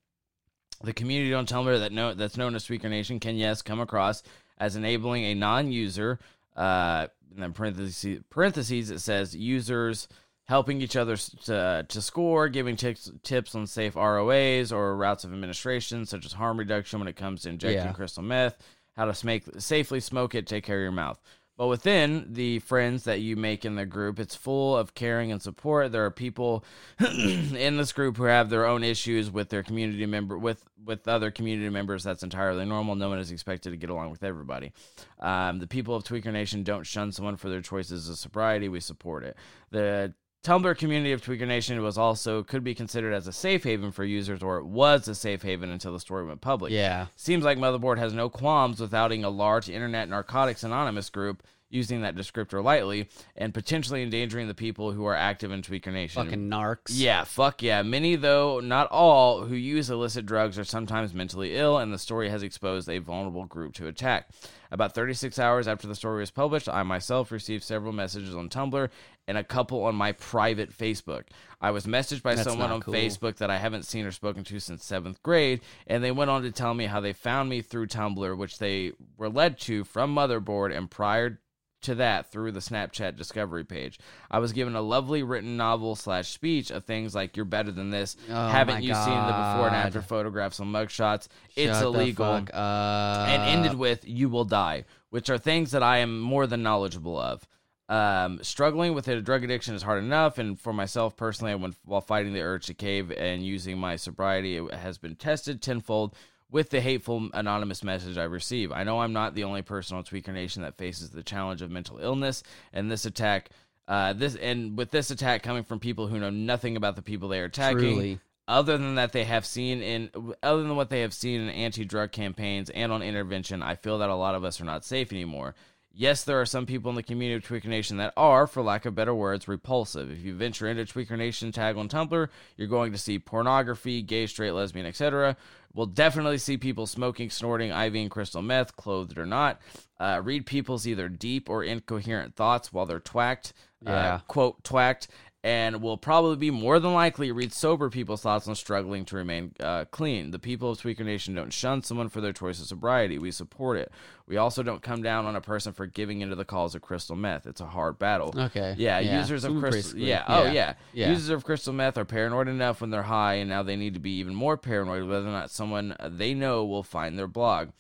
The community on Tumblr that know, that's known as Tweaker Nation can, yes, come across as enabling a non-user, uh, and then parentheses, parentheses it says users helping each other to, to score, giving tips, tips on safe ROAs or routes of administration, such as harm reduction when it comes to injecting Yeah. crystal meth, how to smake, safely smoke it, take care of your mouth. But within the friends that you make in the group, it's full of caring and support. There are people in this group who have their own issues with their community member with with other community members. That's entirely normal. No one is expected to get along with everybody. Um, the people of Tweaker Nation don't shun someone for their choices of sobriety. We support it. The Tumblr community of Tweaker Nation was also could be considered as a safe haven for users, or it was a safe haven until the story went public. Yeah. Seems like Motherboard has no qualms with outing a large internet narcotics anonymous group using that descriptor lightly and potentially endangering the people who are active in Tweaker Nation. Fucking narcs. Yeah, fuck yeah. Many, though not all, who use illicit drugs are sometimes mentally ill, and the story has exposed a vulnerable group to attack. About 36 hours after the story was published, I myself received several messages on Tumblr and a couple on my private Facebook. I was messaged by That's someone on cool. Facebook that I haven't seen or spoken to since seventh grade, and they went on to tell me how they found me through Tumblr, which they were led to from Motherboard, and prior to that through the Snapchat discovery page. I was given a lovely written novel slash speech of things like "You're better than this." Oh Haven't you seen the before and after photographs on mugshots? It's Shut illegal. and ended with "You will die," which are things that I am more than knowledgeable of. Um, struggling with a drug addiction is hard enough, and for myself personally, when while fighting the urge to cave and using my sobriety, it has been tested tenfold with the hateful anonymous message I receive. I know I'm not the only person on Tweaker Nation that faces the challenge of mental illness, and this attack, uh, this and with this attack coming from people who know nothing about the people they are attacking. Truly. other than that they have seen in other than what they have seen in anti-drug campaigns and on intervention i feel that a lot of us are not safe anymore yes there are some people in the community of tweaker nation that are for lack of better words repulsive. If you venture into tweaker nation tag on tumblr you're going to see pornography gay straight lesbian etc we'll definitely see people smoking snorting iv and crystal meth clothed or not. Uh, read people's either deep or incoherent thoughts while they're twacked. Yeah. uh, quote twacked and will probably be more than likely read sober people's thoughts on struggling to remain uh, clean. The people of Tweaker Nation don't shun someone for their choice of sobriety. We support it. We also don't come down on a person for giving into the calls of crystal meth. It's a hard battle. Okay. Yeah, Yeah. users of crystal. basically- Yeah. Oh, yeah. yeah. Yeah. Users of crystal meth are paranoid enough when they're high, and now they need to be even more paranoid whether or not someone they know will find their blog.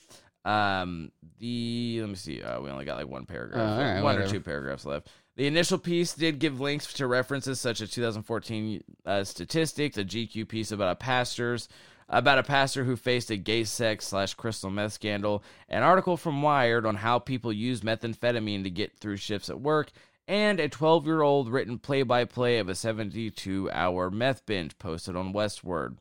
Um, the let me see. Uh, we only got like one paragraph, all right, one or two paragraphs left. The initial piece did give links to references such as 2014 uh, statistics, a GQ piece about a pastor's about a pastor who faced a gay sex slash crystal meth scandal, an article from Wired on how people use methamphetamine to get through shifts at work, and a 12 year old written play by play of a 72 hour meth binge posted on Westword,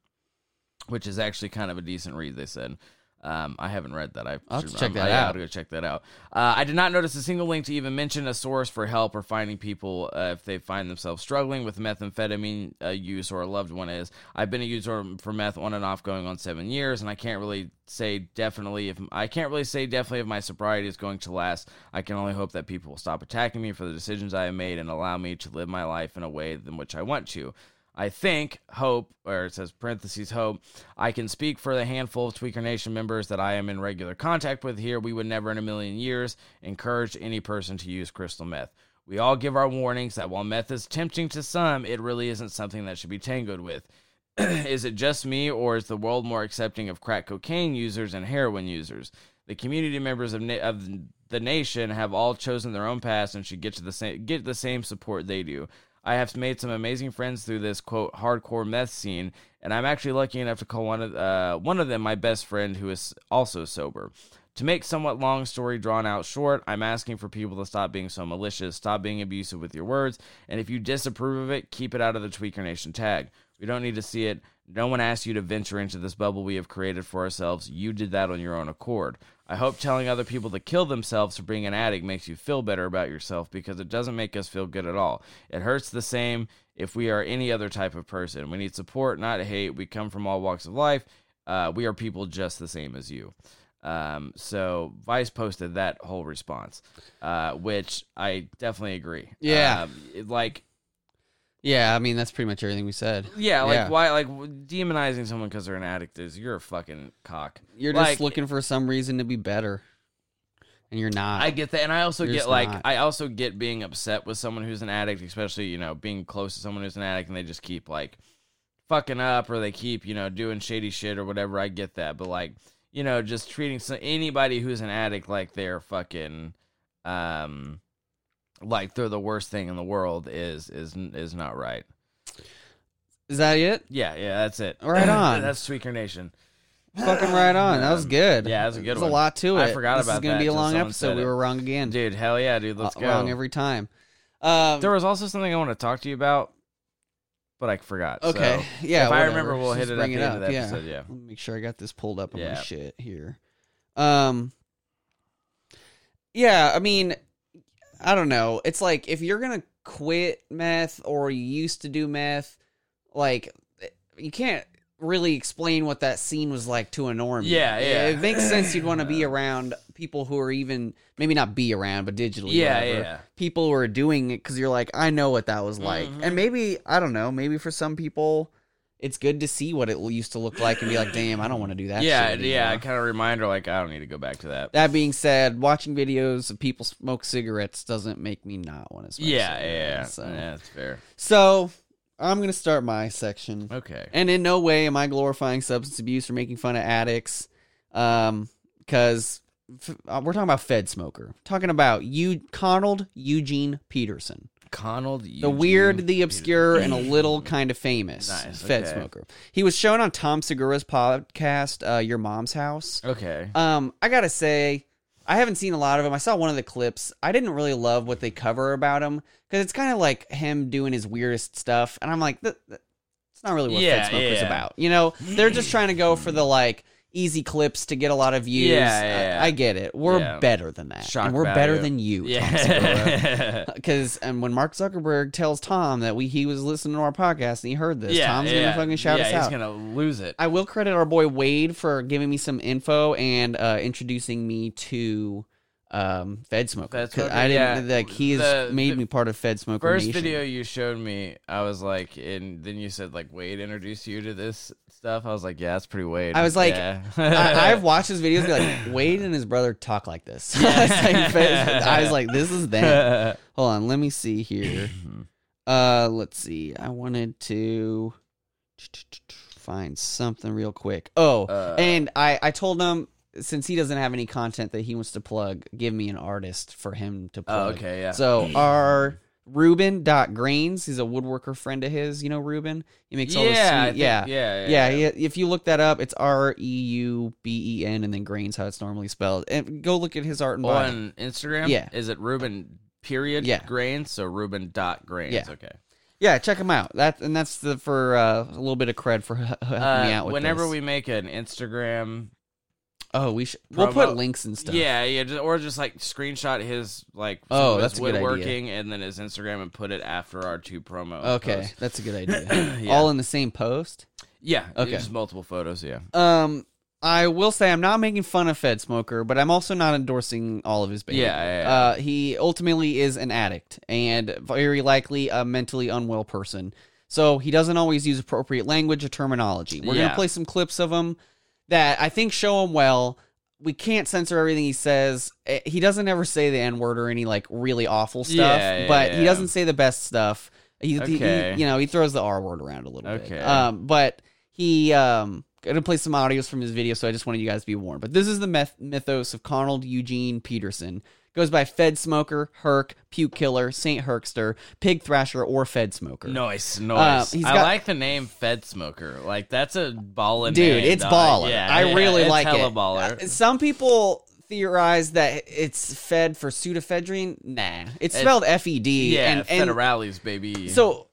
which is actually kind of a decent read, they said. Um, I haven't read that. I I'll should- check that I out. gotta go check that out. Uh, I did not notice a single link to even mention a source for help or finding people uh, if they find themselves struggling with methamphetamine uh, use or a loved one is. I've been a user for meth on and off going on seven years, and I can't really say definitely if I can't really say definitely if my sobriety is going to last. I can only hope that people will stop attacking me for the decisions I have made and allow me to live my life in a way in which I want to. I think, hope, or it says parentheses, hope, I can speak for the handful of Tweaker Nation members that I am in regular contact with here. We would never in a million years encourage any person to use crystal meth. We all give our warnings that while meth is tempting to some, it really isn't something that should be tangled with. is it just me, or is the world more accepting of crack cocaine users and heroin users? The community members of, na- of the nation have all chosen their own paths and should get to the same get the same support they do. I have made some amazing friends through this quote hardcore meth scene, and I'm actually lucky enough to call one of uh, one of them my best friend who is also sober. To make somewhat long story drawn out short, I'm asking for people to stop being so malicious, stop being abusive with your words, and if you disapprove of it, keep it out of the Tweaker Nation tag. We don't need to see it. No one asked you to venture into this bubble we have created for ourselves. You did that on your own accord. I hope telling other people to kill themselves for being an addict makes you feel better about yourself because it doesn't make us feel good at all. It hurts the same if we are any other type of person. We need support, not hate. We come from all walks of life. Uh, we are people just the same as you. Um, so Vice posted that whole response, uh, which I definitely agree. Yeah. Um, like Yeah, I mean that's pretty much everything we said. yeah, like Yeah. why like demonizing someone because they're an addict is you're a fucking cock. You're Like, just looking for some reason to be better, and you're not. I get that, and I also You're get just like not. I also get being upset with someone who's an addict, especially you know being close to someone who's an addict, and they just keep like fucking up or they keep you know doing shady shit or whatever. I get that, but like you know just treating so, anybody who's an addict like they're fucking um like they're the worst thing in the world is is is not right. Is that it? Yeah, yeah, that's it. Right on. that's Tweaker Nation. Fucking right on. That was good. Yeah, that was a good There's one. a lot to it. I forgot this about is gonna that be a long episode. We were wrong again. Dude, hell yeah, dude, let's Uh, go. Wrong every time. Um, There was also something I want to talk to you about, but I forgot. okay. So yeah. if I remember, we'll Just hit it at the end up. of yeah. episode. Yeah. Let me make sure I got this pulled up on Yeah. my shit here. Um. Yeah, I mean, I don't know. It's like if you're gonna quit meth or you used to do meth, like you can't really explain what that scene was like to a normie. Yeah, yeah. It makes sense you'd want to be around people who are even maybe not be around, but digitally. Yeah, whatever. yeah. People who are doing it because you're like, I know what that was like, Mhm. and maybe I don't know. Maybe for some people. It's good to see what it used to look like and be like, "Damn, I don't want to do that." yeah, shit yeah. anymore." Kind of reminder, like I don't need to go back to that. That being said, watching videos of people smoke cigarettes doesn't make me not want to smoke. Yeah, yeah, yeah. So. Yeah, that's fair. so I'm gonna start my section, Okay. and in no way am I glorifying substance abuse or making fun of addicts, um, because f- uh, we're talking about Fed smoker, talking about you, Conald Eugene Peterson, Conald, the weird, the obscure, and a little kind of famous Nice, Fed okay. smoker. He was shown on Tom Segura's podcast, uh, Your Mom's House. Okay. Um, I gotta say, I haven't seen a lot of him. I saw one of the clips. I didn't really love what they cover about him because it's kind of like him doing his weirdest stuff, and I'm like, "Th- th- It's not really what Yeah, Fed Smoker's yeah. about. You know, they're just trying to go for the like easy clips to get a lot of views. Yeah, yeah, yeah. I, I get it. We're Yeah. better than that. Shock and we're better than you, Yeah. Because and when Mark Zuckerberg tells Tom that we he was listening to our podcast and he heard this, yeah, Tom's gonna fucking shout yeah, us he's gonna lose it. I will credit our boy Wade for giving me some info and uh, introducing me to um, Fed Smoker. Fed Smoker, I didn't yeah. like he has The- made the me part of Fed Smoker First Nation. video you showed me, I was like, and then you said like Wade introduced you to this stuff. I was like, yeah, that's pretty Wade. I was like, yeah. I, I've watched his videos. Be like Wade and his brother talk like this. It's I was like, this is them. Hold on, let me see here. Uh, let's see. I wanted to find something real quick. Oh, Uh, and I I told him since he doesn't have any content that he wants to plug, give me an artist for him to oh, plug. okay, yeah. So our Reuben dot Grains, he's a woodworker friend of his. You know Reuben? He makes all the sweet, think- yeah. yeah, Yeah, yeah, if you look that up, it's R E U B E N and then grains how it's normally spelled. And go look at his art and bio. On Instagram, Yeah. is it Reuben period Yeah. grains? So Reuben dot grains. Yeah. Okay. Yeah, check him out. That and that's the for uh, a little bit of cred for helping me Uh, out with whenever this. we make an Instagram, oh we should we'll put links and stuff. yeah, yeah, just, or just like screenshot his like Oh, his that's a good idea. woodworking and then his Instagram and put it after our two promo. Okay, posts. that's a good idea. Yeah. All in the same post. Yeah. Okay. Just multiple photos. Yeah. Um, I will say I'm not making fun of Fed Smoker, but I'm also not endorsing all of his behavior. Yeah, yeah, yeah. Uh, he ultimately is an addict and very likely a mentally unwell person. So he doesn't always use appropriate language or terminology. We're Yeah. gonna play some clips of him that I think show him well. We can't censor everything he says. Eh, He doesn't ever say the N word or any like really awful stuff, Yeah, yeah, but he doesn't say the best stuff. He, Okay. he- you know, he throws the R word around a little bit. Okay. Um, but he um gonna play some audios from his video, so I just wanted you guys to be warned. But this is the myth- mythos of Conald Eugene Peterson. Goes by Fed Smoker, Herc, Puke Killer, Saint Herkster, Pig Thrasher, or Fed Smoker. Nice, nice. Uh, I got- like the name Fed Smoker. Like that's a ballin' Dude, name, it's dog. baller. Yeah, I yeah, really like hella it. baller. Uh, Some people theorize that it's fed for pseudoephedrine. Nah, it's spelled F E D. yeah, and, and federales, baby. So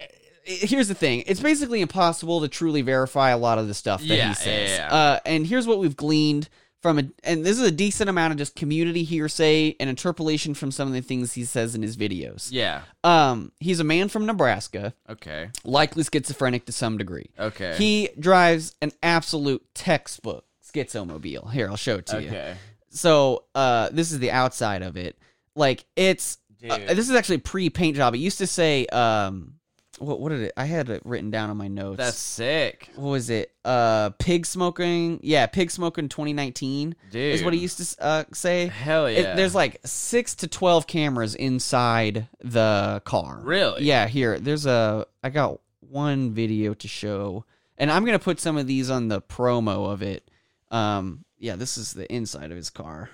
uh, here's the thing: it's basically impossible to truly verify a lot of the stuff that Yeah, he says. yeah, yeah. Uh, and here's what we've gleaned from a, and this is a decent amount of just community hearsay and interpolation from some of the things he says in his videos. yeah. Um, he's a man from Nebraska, Okay. likely schizophrenic to some degree. Okay. He drives an absolute textbook schizomobile. Here, I'll show it to you. okay. So, uh, this is the outside of it. Like it's uh, this is actually a pre paint job. It used to say um what what did it I had it written down on my notes. That's sick, what was it? Uh pig smoking. Yeah, pig smoking 2019 dude. is what he used to uh say. Hell It- yeah. there's like 6 to 12 cameras inside the car. Really? Yeah, here. There's a I got one video to show and I'm going to put some of these on the promo of it. Um yeah, this is the inside of his car.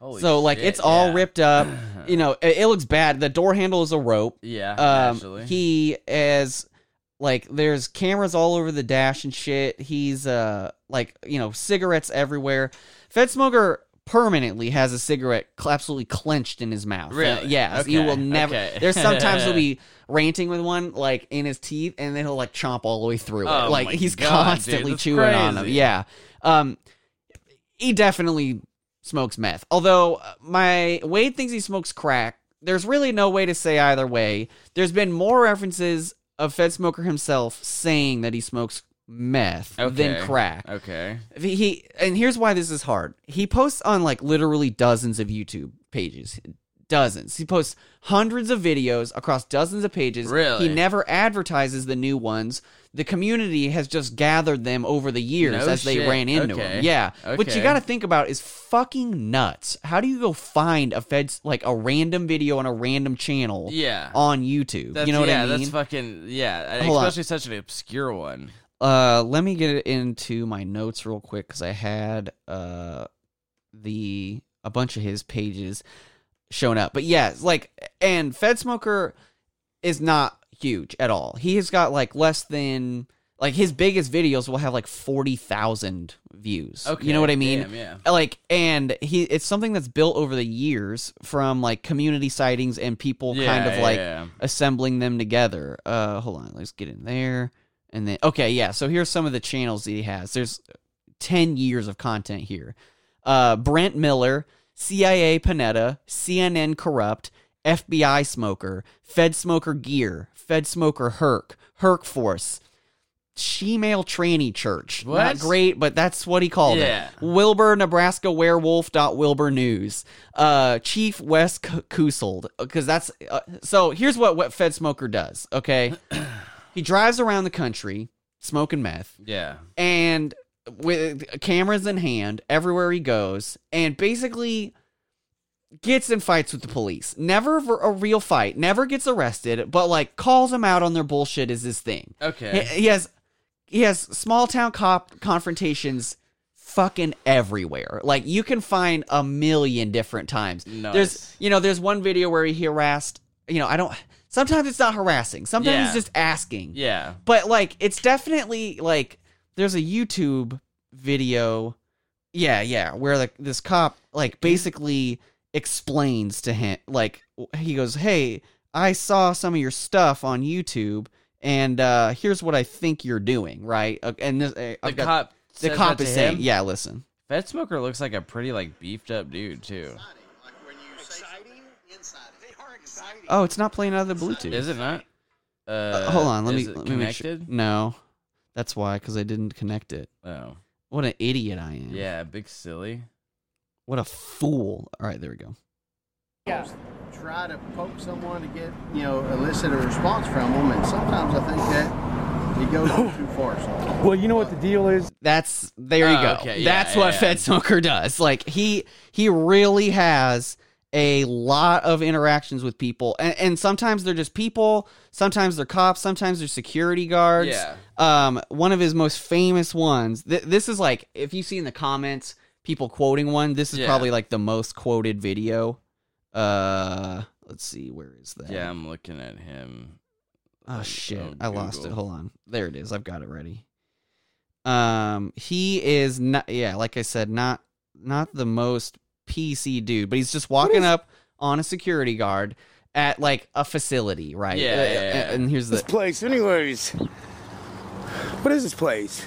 Holy so like shit, it's all yeah. ripped up. You know, it, it looks bad. The door handle is a rope. Yeah. Um, he has like there's cameras all over the dash and shit. He's uh like you know cigarettes everywhere. Fed smoker permanently has a cigarette absolutely clenched in his mouth. Really? Uh, yes, you Okay, will never. okay. There's sometimes he'll be ranting with one like in his teeth, and then he'll like chomp all the way through it. Oh Like he's God, constantly that's chewing on them. Yeah. Um, he definitely smokes meth. Although uh, my Wade thinks he smokes crack. There's really no way to say either way. There's been more references of Fed Smoker himself saying that he smokes meth Okay. than crack. Okay. He, he and here's why this is hard. He posts on like literally dozens of YouTube pages. Dozens. He posts hundreds of videos across dozens of pages. Really? He never advertises the new ones. The community has just gathered them over the years No as they shit. ran into Okay. them. Yeah. What you got to think about is fucking nuts. How do you go find a Fed's like a random video on a random channel Yeah. on YouTube? That's, you know what yeah, I mean? that's fucking yeah. Hold on. especially such an obscure one. Uh, let me get it into my notes real quick because I had uh the a bunch of his pages shown up. But yeah, like and Fed Smoker is not huge at all. He has got like less than like his biggest videos will have like 40,000 views. Okay, You know what I mean? Damn, yeah. Like and he it's something that's built over the years from like community sightings and people Yeah, kind of yeah, like yeah. assembling them together. Uh hold on, let's get in there. And then okay, yeah, so here's some of the channels that he has. There's 10 years of content here. Uh Brent Miller, CIA Panetta, CNN Corrupt, FBI Smoker, Fed Smoker Gear, Fed Smoker Herc, Herc Force, Shemale Tranny Church. Not great, but that's what he called Yeah. it. Wilbur, Nebraska Werewolf. Wilbur News. Uh, Chief Wes Kusold. Because that's. Uh, so here's what, what Fed Smoker does, okay? he drives around the country smoking meth Yeah. and with cameras in hand everywhere he goes and basically gets in fights with the police never for a real fight never gets arrested but like calls them out on their bullshit is his thing Okay. he, he has he has small town cop confrontations fucking everywhere like you can find a million different times Nice. there's you know there's one video where he harassed you know i don't sometimes it's not harassing sometimes Yeah. it's just asking Yeah. but like it's definitely like there's a YouTube video yeah, yeah, where like this cop like basically explains to him like he goes, "Hey, I saw some of your stuff on YouTube and uh here's what I think you're doing, right?" Uh, and this uh, The I've got- cop. the cop that is to saying, "Yeah, listen." Fed Smoker looks like a pretty like beefed up dude too. Like when you say exciting inside. They are exciting. Oh, it's not playing out of the Bluetooth. Is it not? Uh, Uh, hold on, let me it let me make sure. No. That's why cuz I didn't connect it. Oh, What an idiot I am. yeah, big silly. What a fool. All right, there we go. Try to poke someone to get, you know, elicit a response from them, and sometimes I think that it goes too far. So. Well, you know what the deal is? That's there you Oh, go. okay, yeah, That's yeah, what yeah. Fed Smoker does. Like he he really has a lot of interactions with people, and, and sometimes they're just people, sometimes they're cops, sometimes they're security guards. Yeah. Um, one of his most famous ones. Th- this is like if you see in the comments people quoting one. This is Yeah. probably like the most quoted video. Uh, let's see, where is that? Yeah, I'm looking at him. Oh shit! on I lost it. Hold on. There it is. I've got it ready. Um, he is not. Yeah, like I said, not not the most PC dude, but he's just walking up on a security guard at like a facility, right? Yeah, Uh, yeah, yeah. And here's This place, anyways. What is this place?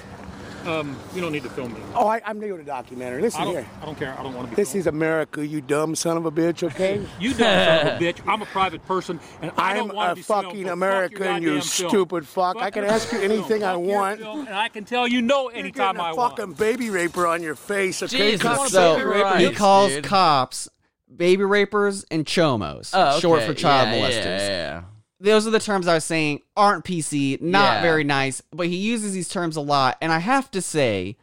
Um, you don't need to film me. Oh, I, I'm new to documentary. Listen I here. I don't care. I don't want to be. This filmed. is America, you dumb son of a bitch, okay? You dumb son of a bitch. I'm a private person, and I I'm don't want to a be filmed, fucking so fuck American, your you film. stupid fuck. I can ask you anything I want. film, and I can tell you no You're anytime getting I a want. fucking baby raper on your face, okay? Jesus So Christ, he calls dude. cops baby rapers and chomos, Oh, short okay. for child Yeah, molesters. Yeah, yeah, those are the terms I was saying aren't PC, not Yeah. very nice, but he uses these terms a lot, and I have to say,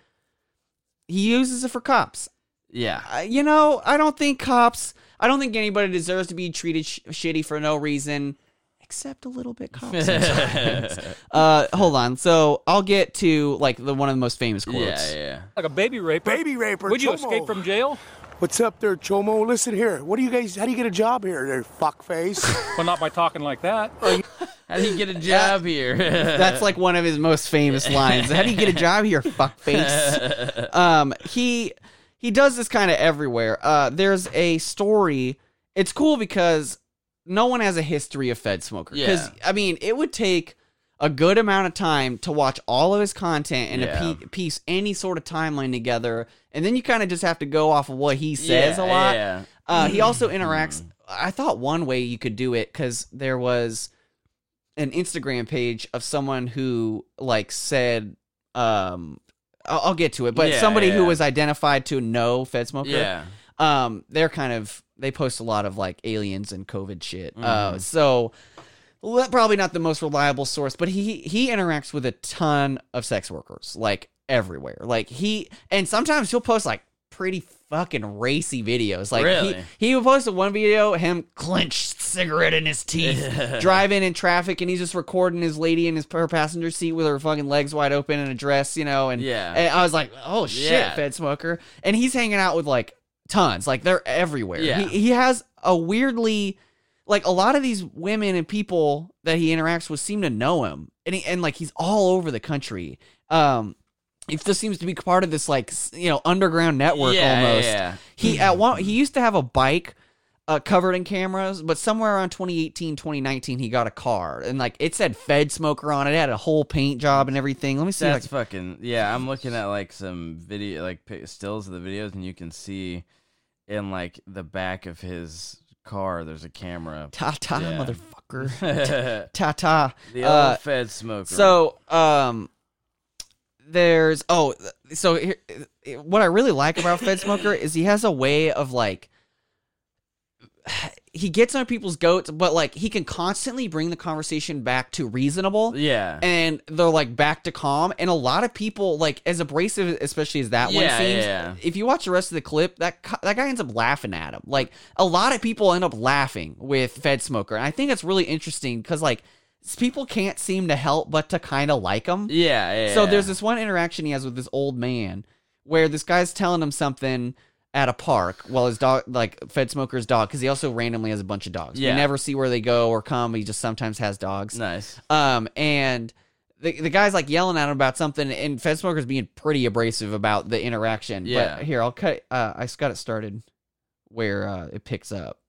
he uses it for cops. yeah. Uh, you know, I don't think cops, I don't think anybody deserves to be treated sh- shitty for no reason, except a little bit cops. uh, hold on, so I'll get to like the one of the most famous quotes. yeah, yeah. like a baby raper. Baby raper, Would you Chomo. escape from jail? What's up there, Chomo? Listen here. What do you guys, how do you get a job here, there, fuckface? Well, not by talking like that. How do you get a job here? That's like one of his most famous lines. How do you get a job here, fuckface? um, he he does this kind of everywhere. Uh, there's a story. It's cool because no one has a history of Fed Smoker. Because Yeah. I mean, it would take a good amount of time to watch all of his content and Yeah. to piece any sort of timeline together, and then you kind of just have to go off of what he says Yeah, a lot. yeah. Uh, he also interacts. I thought one way you could do it because there was an Instagram page of someone who like said, um, I'll, I'll get to it, but Yeah, somebody who was identified to know Fed Smoker. Yeah. Um, they're kind of they post a lot of like aliens and COVID shit. Uh, Mm-hmm. so probably not the most reliable source, but he he interacts with a ton of sex workers, like everywhere. Like he and sometimes he'll post like pretty fucking racy videos. Like Really? he he posted one video him clenched cigarette in his teeth, driving in traffic, and he's just recording his lady in his her passenger seat with her fucking legs wide open in a dress, you know. And Yeah. and I was like, oh shit, Yeah. Fed Smoker, and he's hanging out with like tons, like they're everywhere. Yeah. He he has a weirdly like a lot of these women and people that he interacts with seem to know him and he, and like he's all over the country. Um, it just seems to be part of this like you know underground network Yeah, almost. yeah. He at one he used to have a bike uh, covered in cameras, but somewhere around 2018, 2019, he got a car and like it said Fed Smoker on it. It had a whole paint job and everything. Let me see. That's Like, fucking yeah. I'm looking at like some video, like stills of the videos, and you can see in like the back of his car, there's a camera. ta ta, Yeah. motherfucker. the ta ta. old Uh, Fed smoker. So, um, there's oh, so here, what I really like about Fed Smoker is he has a way of like he gets on people's goats, but like he can constantly bring the conversation back to reasonable. yeah, And they're like back to calm, and a lot of people like as abrasive, especially as that one seems. yeah. If you watch the rest of the clip, that that guy ends up laughing at him. Like a lot of people end up laughing with Fed Smoker, and I think that's really interesting because like people can't seem to help but to kind of like him. yeah, yeah. So there's this one interaction he has with this old man where this guy's telling him something at a park while his dog, like Fed Smoker's dog, because he also randomly has a bunch of dogs. Yeah. We never see where they go or come. He just sometimes has dogs. nice. Um, and the, the guy's like yelling at him about something, and Fed Smoker's being pretty abrasive about the interaction. Yeah. But here, I'll cut. Uh, I just got it started where uh, it picks up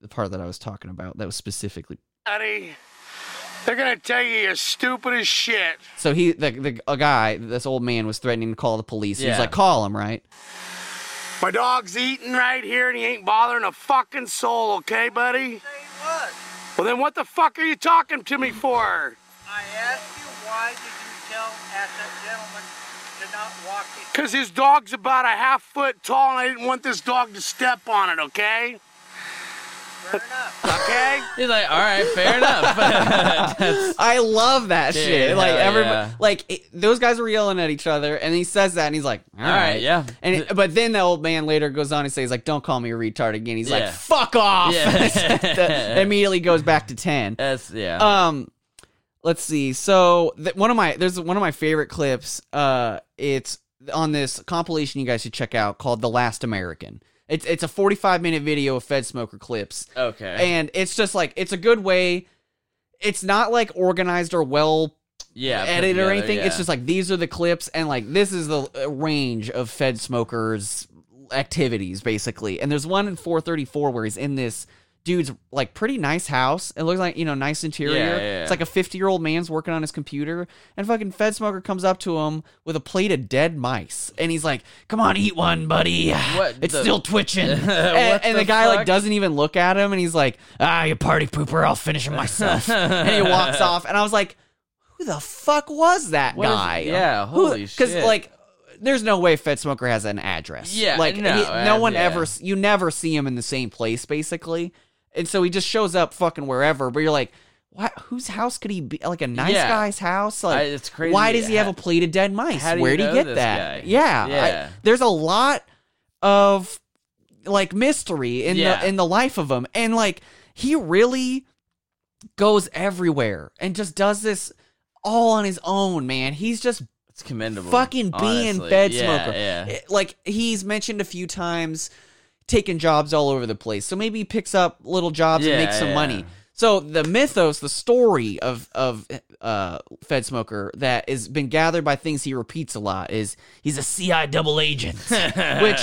the part that I was talking about. That was specifically. Buddy, they're gonna tell you you're stupid as shit. So he, the the a guy, this old man was threatening to call the police. He was Yeah. like, "Call him, right?" My dog's eating right here and he ain't bothering a fucking soul, okay, buddy? Well, then what the fuck are you talking to me for? I asked you why did you tell ask that gentleman to not walk it? Because his dog's about a half foot tall and I didn't want this dog to step on it, okay? Fair enough. Okay? He's like, all right, fair enough. That's- I love that Dude, shit. Like hell everybody, yeah. like it, those guys were yelling at each other, and he says that, and he's like, "All All right, right, yeah. And it- but then the old man later goes on and says, like, "Don't call me a retard again." He's like, Yeah. "Fuck off!" Yeah. immediately goes back to ten. That's yeah. Um, let's see. So th- one of my there's one of my favorite clips. Uh, it's on this compilation you guys should check out called "The Last American." It's it's a 45 minute video of Fed Smoker clips okay. and it's just like it's a good way it's not like organized or well yeah. edited or anything it's just like these are the clips and like this is the uh, range of fed smokers activities basically and there's one in 434 where he's in this dude's like pretty nice house. It looks like you know nice interior. Yeah, yeah, it's like a 50 year old man's working on his computer and fucking fed smoker comes up to him with a plate of dead mice and he's like come on eat one buddy. What it's the- still twitching. And, and the, the guy like doesn't even look at him and he's like ah you party pooper i'll finish him myself. And he walks off and i was like who the fuck was that What is- guy? Yeah, Who- holy because like there's no way Fed Smoker has an address. Yeah, like no, he- no one yeah. ever, you never see him in the same place, basically. And so he just shows up fucking wherever. But you're like, what? Whose house could he be? Like a nice Yeah. guy's house? Like I- it's crazy. Why does he have How- a plate of dead mice? how do you Where'd he know get this that? guy? Yeah, I- Yeah. there's a lot of like mystery in Yeah. the in the life of him, and like he really goes everywhere and just does this all on his own, man. He's just it's commendable. fucking being honestly. Fed yeah, Smoker. Yeah. It- Like he's mentioned a few times taking jobs all over the place. So maybe he picks up little jobs and makes some yeah. money. So the mythos, the story of of uh, Fed Smoker that has been gathered by things he repeats a lot is he's a CI double agent, which,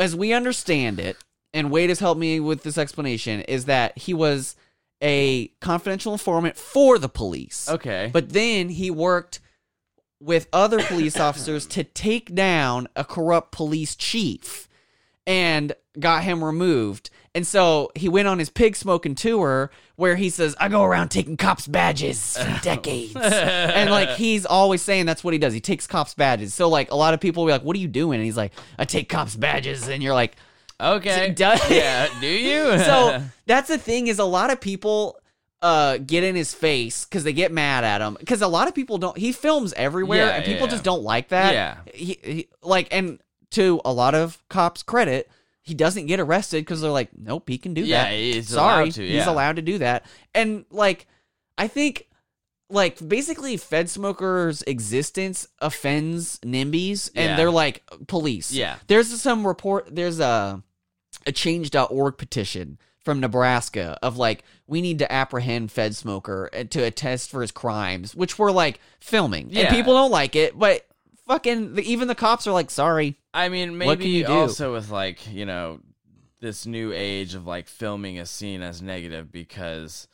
as we understand it, and Wade has helped me with this explanation, is that he was a confidential informant for the police. Okay. But then he worked with other police officers to take down a corrupt police chief and got him removed. And so he went on his pig smoking tour where he says, I go around taking cops' badges for decades. and like he's always saying that's what he does. He takes cops' badges. So like a lot of people will be like, What are you doing? And he's like, I take cops' badges. And you're like, okay. Does- yeah. Do you? so that's the thing is a lot of people uh get in his face because they get mad at him because a lot of people don't he films everywhere Yeah, and people yeah. just don't like that Yeah. he, he like and to a lot of cops credit he doesn't get arrested because they're like nope he can do Yeah, that. he's sorry allowed to, he's allowed to do that. And like i think like basically fed smokers existence offends NIMBYs and Yeah. they're like police. Yeah. there's some report there's a a change.org petition from Nebraska of like we need to apprehend Fed Smoker uh, to attest for his crimes, which were like filming, and people don't like it, but fucking even the cops are like, sorry. I mean, maybe also with like you know this new age of like filming a scene as negative because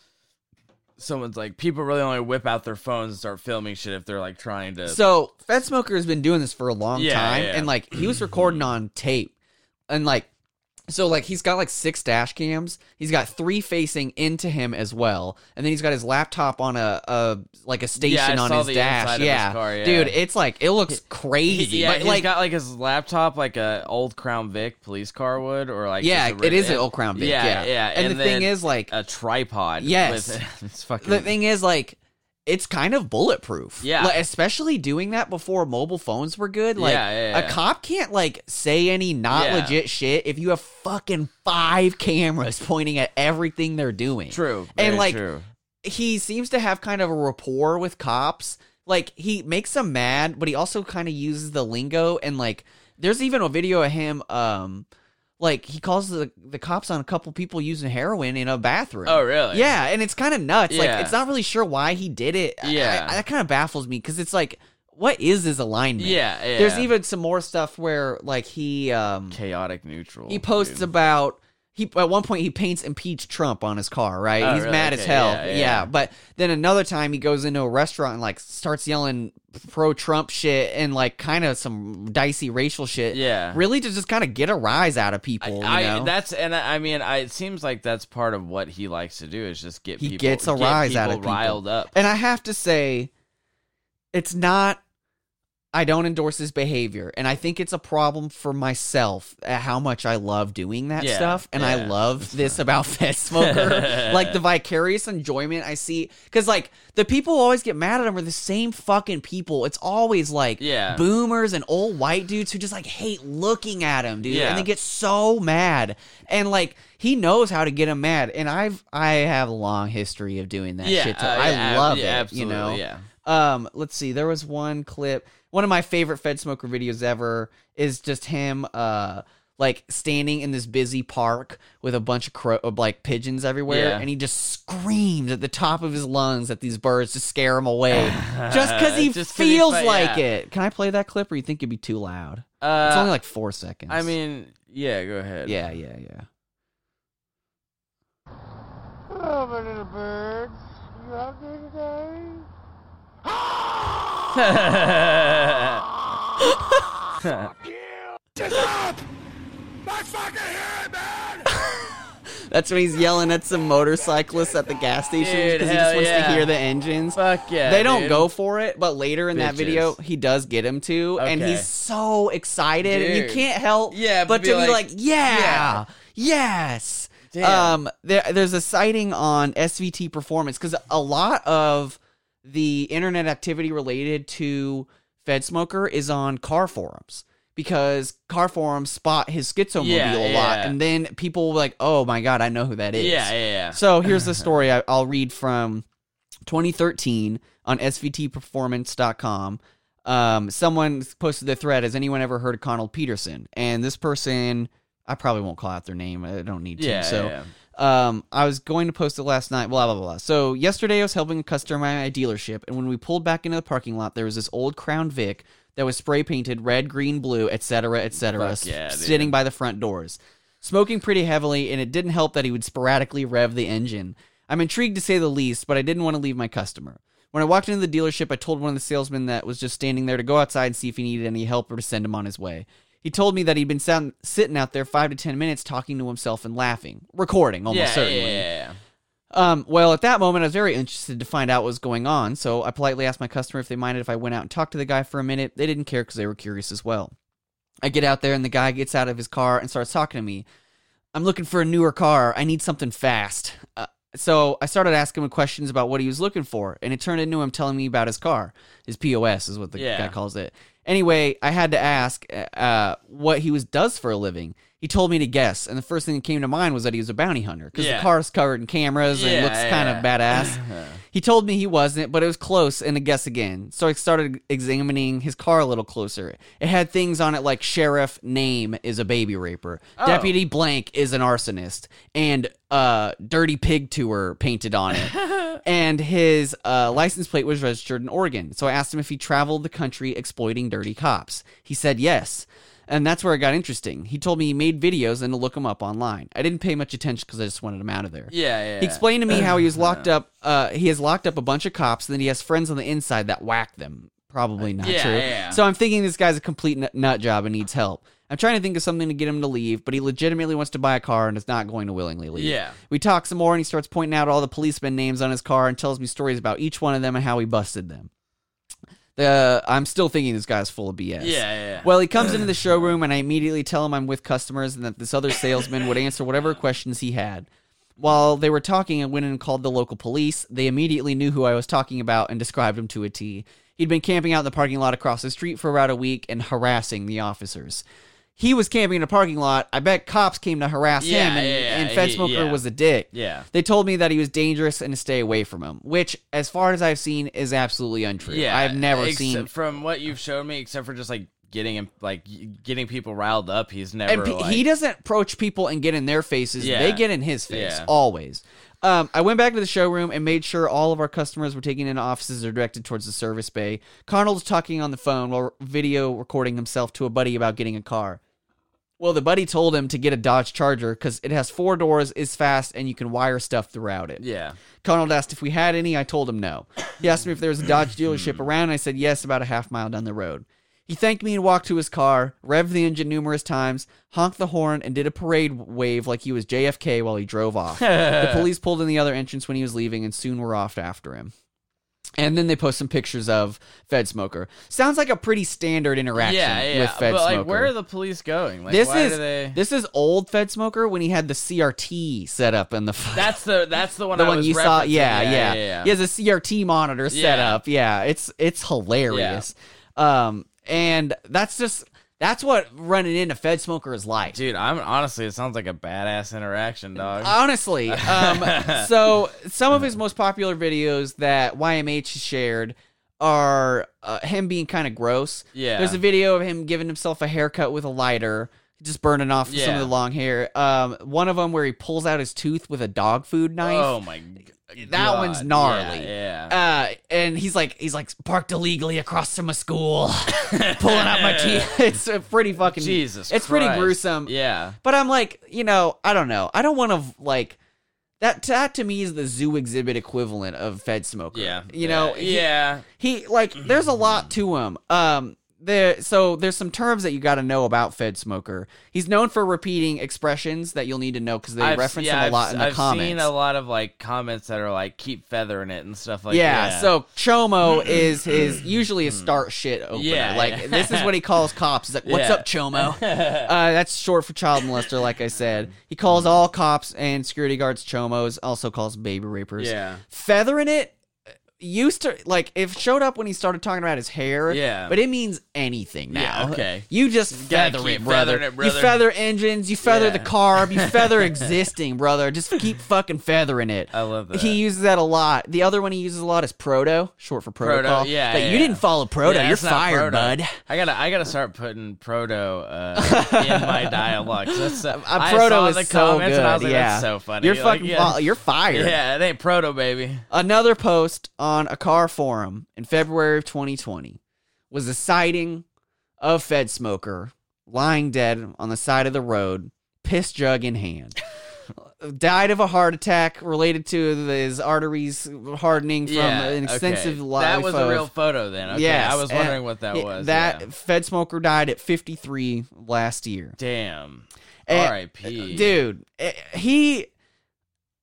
someone's like people really only whip out their phones and start filming shit if they're like trying to. So Fed Smoker has been doing this for a long Yeah, time, yeah. and like he was recording on tape, and like so like he's got like six dash cams. He's got three facing into him as well, and then he's got his laptop on a, a like a station Yeah, I on saw his the dash. inside of his yeah. car, yeah. dude, it's like it looks crazy. yeah, but he's like got like his laptop, like a old Crown Vic police car would, or like yeah, just a it is an old Crown Vic. Yeah, Yeah, yeah, And, the thing then is, like, a tripod. Yes. with, it's fucking. the thing is, like. It's kind of bulletproof. Yeah. Like, especially doing that before mobile phones were good. Like, Yeah, yeah, a cop can't, like, say any not Yeah. legit shit if you have fucking five cameras pointing at everything they're doing. True, And, like, true. he seems to have kind of a rapport with cops. Like he makes them mad, but he also kind of uses the lingo and like there's even a video of him um like he calls the the cops on a couple people using heroin in a bathroom. Oh, really? Yeah, and it's kind of nuts. Yeah. Like it's not really sure why he did it. I- Yeah. I- that kind of baffles me because it's like what is his alignment? Yeah, yeah. There's even some more stuff where like he um chaotic neutral. he posts dude. about he at one point he paints impeach Trump on his car, right? Oh, He's really? mad as hell. yeah, Yeah, yeah. But then another time he goes into a restaurant and like starts yelling pro Trump shit and like kind of some dicey racial shit. Yeah. Really to just kind of get a rise out of people. I, you know? that's and I I mean I, it seems like that's part of what he likes to do is just get he people gets a get rise out of people. riled up. And I have to say, it's not. I don't endorse his behavior, and I think it's a problem for myself at how much I love doing that Yeah, stuff, and I love this about Fed Smoker, like the vicarious enjoyment I see, because like the people who always get mad at him are the same fucking people. It's always like Yeah. boomers and old white dudes who just like hate looking at him, dude, Yeah. and they get so mad, and like he knows how to get him mad, and I've I have a long history of doing that Yeah, shit. To, uh, I yeah, love yeah, it, absolutely, you know. yeah. Um, let's see. There was one clip. One of my favorite Fed Smoker videos ever is just him, uh, like standing in this busy park with a bunch of crow, of, like pigeons everywhere, Yeah. and he just screams at the top of his lungs at these birds to scare them away, just because he Just 'cause he feels fi- like yeah. it. Can I play that clip, or you think it'd be too loud? Uh, It's only like four seconds. I mean, yeah, go ahead. yeah, yeah, yeah. Hello, my little birds. You out there today? That's when he's yelling at some motorcyclists at the gas station because he just wants yeah. to hear the engines. Fuck yeah. they don't dude. go for it, but later in that video, he does get him to, and he's so excited, and you can't help Yeah, but but to be be like, like, yeah, yeah. yes. Damn. Um, there, there's a sighting on SVT Performance because a lot of the internet activity related to Fed Smoker is on car forums. Because car forums spot his schizomobile Yeah, a lot, yeah. and then people will like, "Oh my god, I know who that is." Yeah, yeah, yeah. So here's the story I, I'll read from 2013 on svtperformance.com. Um, someone posted the thread. Has anyone ever heard of Connell Peterson? And this person, I probably won't call out their name. I don't need to. Yeah, so, yeah, um, I was going to post it last night. Blah blah blah. So yesterday I was helping a customer at my dealership, and when we pulled back into the parking lot, there was this old Crown Vic that was spray painted red, green, blue, etc., etc., yeah, dude. sitting by the front doors smoking pretty heavily, and it didn't help that he would sporadically rev the engine. I'm intrigued to say the least, but I didn't want to leave my customer. When I walked into the dealership, I told one of the salesmen that was just standing there to go outside and see if he needed any help or to send him on his way. He told me that he'd been sound- sitting out there five to ten minutes talking to himself and laughing, recording almost yeah, certainly. yeah, yeah, yeah. Um, well, at that moment, I was very interested to find out what was going on, so I politely asked my customer if they minded if I went out and talked to the guy for a minute. They didn't care because they were curious as well. I get out there, and the guy gets out of his car and starts talking to me. I'm looking for a newer car. I need something fast. Uh, so I started asking him questions about what he was looking for, and it turned into him telling me about his car. His POS is what the Yeah. guy calls it. Anyway, I had to ask uh, what he was does for a living. He told me to guess, and the first thing that came to mind was that he was a bounty hunter because Yeah. the car's covered in cameras and Yeah, looks kind of badass. He told me he wasn't, but it was close and a guess again. So I started examining his car a little closer. It had things on it like sheriff name is a baby raper, deputy blank is an arsonist, and uh dirty pig tour painted on it. and his uh, license plate was registered in Oregon. So I asked him if he traveled the country exploiting dirty cops. He said yes. And that's where it got interesting. He told me he made videos and to look them up online. I didn't pay much attention because I just wanted him out of there. Yeah, yeah. He explained to me how he was locked up. Uh, he has locked up a bunch of cops, and then he has friends on the inside that whack them. Probably not Yeah, true. yeah. So I'm thinking this guy's a complete nut, nut job and needs help. I'm trying to think of something to get him to leave, but he legitimately wants to buy a car and is not going to willingly leave. Yeah. We talk some more, and he starts pointing out all the policemen names on his car and tells me stories about each one of them and how he busted them. The I'm still thinking this guy's full of BS. Yeah, yeah, yeah. Well, he comes into the showroom, and I immediately tell him I'm with customers and that this other salesman would answer whatever questions he had. While they were talking, I went and called the local police. They immediately knew who I was talking about and described him to a T. He'd been camping out in the parking lot across the street for about a week and harassing the officers. He was camping in a parking lot. I bet cops came to harass Yeah, him, and, yeah, yeah, and Fed Smoker was a dick. Yeah. They told me that he was dangerous and to stay away from him, which, as far as I've seen, is absolutely untrue. Yeah, I've never except seen. from what you've shown me, except for just like getting him, like getting people riled up. He's never. And pe- like, he doesn't approach people and get in their faces. They get in his face always. Um, I went back to the showroom and made sure all of our customers were taken into offices or directed towards the service bay. Connell was talking on the phone while video recording himself to a buddy about getting a car. Well, the buddy told him to get a Dodge Charger because it has four doors, is fast, and you can wire stuff throughout it. Yeah. Connell asked if we had any. I told him no. He asked me if there was a Dodge dealership hmm. around. I said yes, about a half mile down the road. He thanked me and walked to his car, revved the engine numerous times, honked the horn, and did a parade wave like he was JFK while he drove off. the police pulled in the other entrance when he was leaving and soon were off after him. And then they post some pictures of Fed Smoker. Sounds like a pretty standard interaction Yeah, yeah. with Fed but Smoker. like, where are the police going? Like, this why is they? this is old Fed Smoker when he had the CRT set up in the That's the that's the one. the I one was you saw. Yeah, yeah, yeah, yeah. He has a CRT monitor set up. Yeah, it's it's hilarious. Um, and that's just that's what running into Fed Smoker is like. Dude, I'm honestly, it sounds like a badass interaction, dog. Honestly, um, so some of his most popular videos that YMH has shared are uh, him being kind of gross. Yeah. there's a video of him giving himself a haircut with a lighter, just burning off some of the long hair. Um, one of them where he pulls out his tooth with a dog food knife. oh my. That one's gnarly. Yeah. yeah. Uh, and he's like, he's like parked illegally across from a school, pulling out my teeth. It's a pretty fucking Jesus. It's pretty gruesome. Yeah. But I'm like, you know, I don't know. I don't want to like that. That to me is the zoo exhibit equivalent of Fed Smoker. Yeah. you know, Yeah. he- yeah. he like there's a lot to him um there so there's some terms that you got to know about fed smoker he's known for repeating expressions that you'll need to know because they I've- reference yeah, him a lot I've, in the I've comments seen a lot of like comments that are like keep feathering it and stuff like yeah, that. so chomo is his usually a start shit opener Yeah, like yeah. this is what he calls cops he's like what's Yeah. up chomo uh, that's short for child molester like i said he calls all cops and security guards chomos also calls baby rapers Yeah. feathering it used to like if showed up when he started talking about his hair Yeah. but it means anything now Yeah, okay. you just feather it brother. it, brother. you feather engines you feather the carb you feather existing brother just keep fucking feathering it I love that. he uses that a lot the other one he uses a lot is proto short for protocol yeah, like yeah, you didn't follow proto Yeah, you're fired proto. bud I gotta, I gotta start putting proto uh, in my dialogue. That's, uh, I proto saw is the so comments good and I was like, yeah that's so funny. you're fucking yeah. you're fired Yeah, it ain't proto, baby. Another post on a car forum in February of 2020 was a sighting of Fed Smoker lying dead on the side of the road, piss jug in hand. Died of a heart attack related to his arteries hardening from yeah, an extensive okay. life That was of, a real photo then. Okay, Yes, I was and wondering what that was. That yeah. Fed Smoker died at 53 last year. Damn. Eh, R.I.P. dude eh, he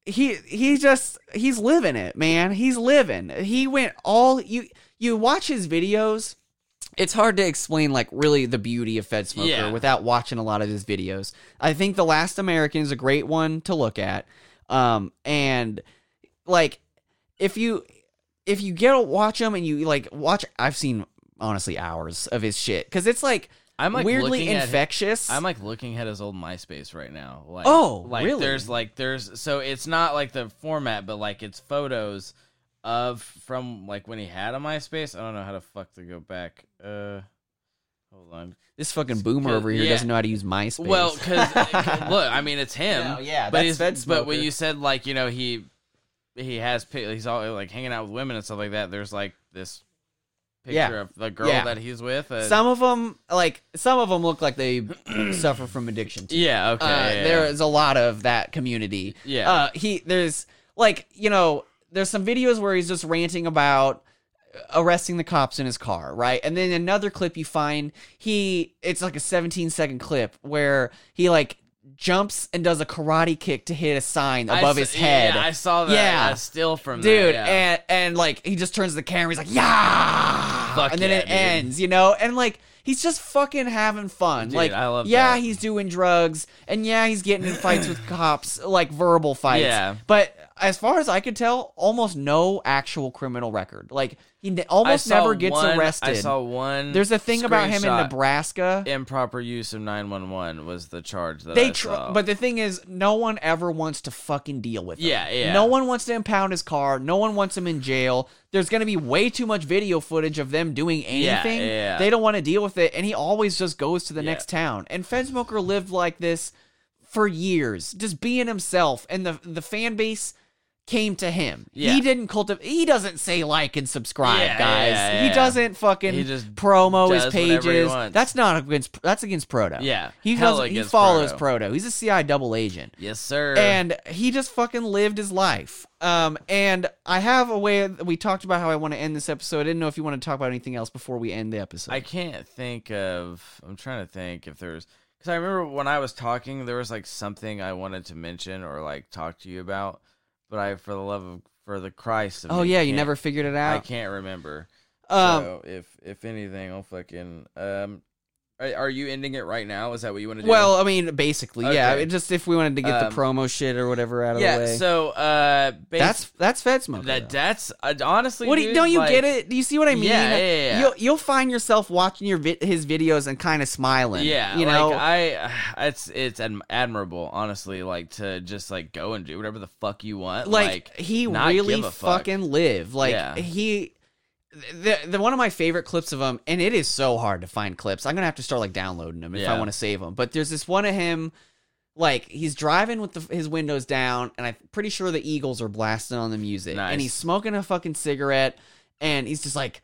he he just he's living it man. He's living. He went all you you watch his videos it's hard to explain like really the beauty of fed smoker Yeah. without watching a lot of his videos. I think the last american is a great one to look at. Um and like if you if you get to watch him and you like watch i've seen honestly hours of his shit. Because it's like I'm like weirdly looking at- infectious I'm like looking at his old MySpace right now. Like, Oh, like really? There's like there's so it's not like the format, but like it's photos of from like when he had a MySpace. I don't know how to fuck to go back. Uh, hold on. This fucking boomer over here Yeah. doesn't know how to use MySpace. Well, because look, I mean, it's him. No, yeah, but he's, but when you said like you know he he has he's all like hanging out with women and stuff like that. There's like this picture Yeah. of the girl Yeah. that he's with. uh, some of them, like some of them, look like they suffer from addiction. Too. yeah, okay. Uh, yeah. There is a lot of that community. Yeah. Uh, he there's like you know there's some videos where he's just ranting about arresting the cops in his car, right? And then another clip you find he it's like a 17 second clip where he like jumps and does a karate kick to hit a sign I above s- his head. Yeah, I saw that. Yeah. Still from dude that, yeah. and and like he just turns the camera he's like yeah Fuck and then yeah, it dude. ends you know and like he's just fucking having fun Dude, like I love yeah that. he's doing drugs and yeah he's getting in fights with cops like verbal fights Yeah. but as far as i could tell almost no actual criminal record like he ne- almost never gets one- arrested I saw one. there's a thing about him in nebraska Improper use of 911 was the charge that they I tr- saw. but the thing is no one ever wants to fucking deal with him. Yeah, yeah. no one wants to impound his car no one wants him in jail there's going to be way too much video footage of them doing Yeah, anything yeah. they don't want to deal with it and he always just goes to the Yeah. next town and Fed Smoker lived like this for years just being himself and the the fan base came to him. Yeah. He didn't cultivate. He doesn't say like and subscribe, Yeah, guys. yeah, He doesn't fucking He just promo his does pages. That's not against. That's against Proto. Yeah, he doesn't. He follows Proto. Proto. He's a CI double agent yes, sir. and he just fucking lived his life. Um, and I have a way. We talked about how I want to end this episode. I didn't know if you want to talk about anything else before we end the episode. I can't think of. I'm trying to think if there's because I remember when I was talking, there was like something I wanted to mention or like talk to you about, but I, for the love of, for the Christ of oh me, yeah, you can't- never figured it out? I out. can't remember. Um, so if if anything, I'll fucking um. Are, you ending it right now? Is that what you want to do? well, I mean, basically, yeah. It Just if we wanted to get Um, the promo shit or whatever out of yeah. the way. Yeah. So uh, bas- that's that's Fed Smoke. that. That's uh, honestly. What do you, dude, don't you like- get it? Do you see what I mean? Yeah, yeah, yeah. You'll you'll find yourself watching your vi- his videos and kind of smiling. Yeah, you know. like I, it's it's admirable, honestly. Like to just like go and do whatever the fuck you want. like, Like, he not really give a fuck. fucking live like Yeah. he the, the one of my favorite clips of him and it is so hard to find clips i'm gonna have to start like downloading them if i want to save them but there's this one of him like he's driving with the, his windows down and i'm pretty sure the eagles are blasting on the music Nice. and he's smoking a fucking cigarette and he's just like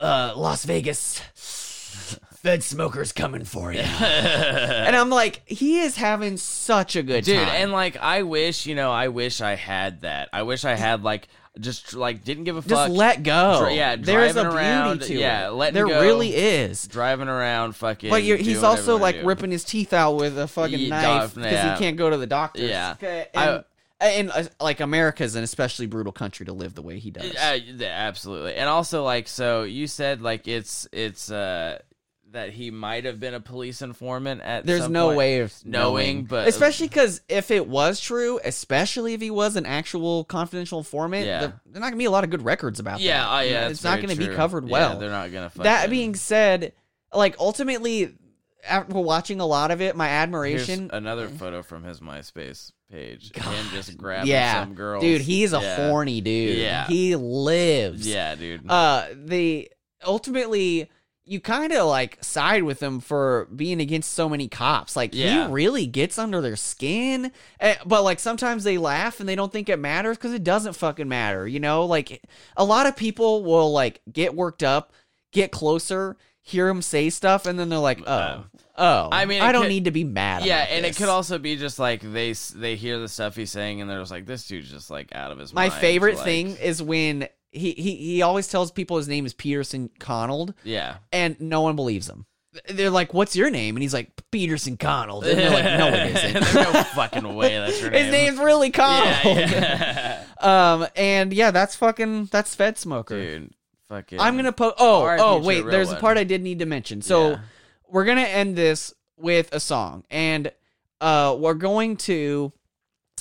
uh las vegas fed smokers coming for you and i'm like he is having such a good dude. time And like, I wish you know, I wish I had that. I wish I had like just like didn't give a fuck. just let go. Dri- yeah, there's a driving beauty to yeah, it. letting there go. really is. driving around, fucking. But you're, he's also like do. ripping his teeth out with a fucking Yeah, knife because yeah. he can't go to the doctor. Yeah. Okay, I- and, and uh, like America's an especially brutal country to live the way he does. Uh, yeah, absolutely, and also like so you said like it's it's uh that he might have been a police informant at. There's no point. way of knowing, but- especially because if it was true, especially if he was an actual confidential informant, Yeah. there, there's not gonna be a lot of good records about Yeah, that. oh, yeah, it's not gonna be true. covered Yeah, well. they're not gonna. that being said, like ultimately, after watching a lot of it, my Here's admiration another photo from his MySpace page. Him just grabbing yeah, some girl. dude, he's a yeah. horny dude. Yeah. he lives. Yeah, dude. Uh, the ultimately you kind of like side with him for being against so many cops. Like Yeah. he really gets under their skin. Eh, But like sometimes they laugh and they don't think it matters because it doesn't fucking matter. You know, like a lot of people will like get worked up, get closer, hear him say stuff, and then they're like, oh. Uh, Oh, I mean, I don't could- need to be mad. yeah, and this. it could also be just like they they hear the stuff he's saying and they're just like, this dude's just like out of his My mind. My favorite like- thing is when he, he he always tells people his name is Peterson Connell, Yeah, and no one believes him. They're like, "What's your name?" And he's like, "Peterson Connell." And they're like, "No, it isn't." There's no fucking way that's your name. His name's really Connell. Yeah, yeah. Um, and yeah, that's fucking that's Fed Smoker. dude. Fucking. I'm gonna post. Oh, RIP oh, wait. real There's a part I did need to mention. So Yeah. we're gonna end this with a song, and uh, we're going to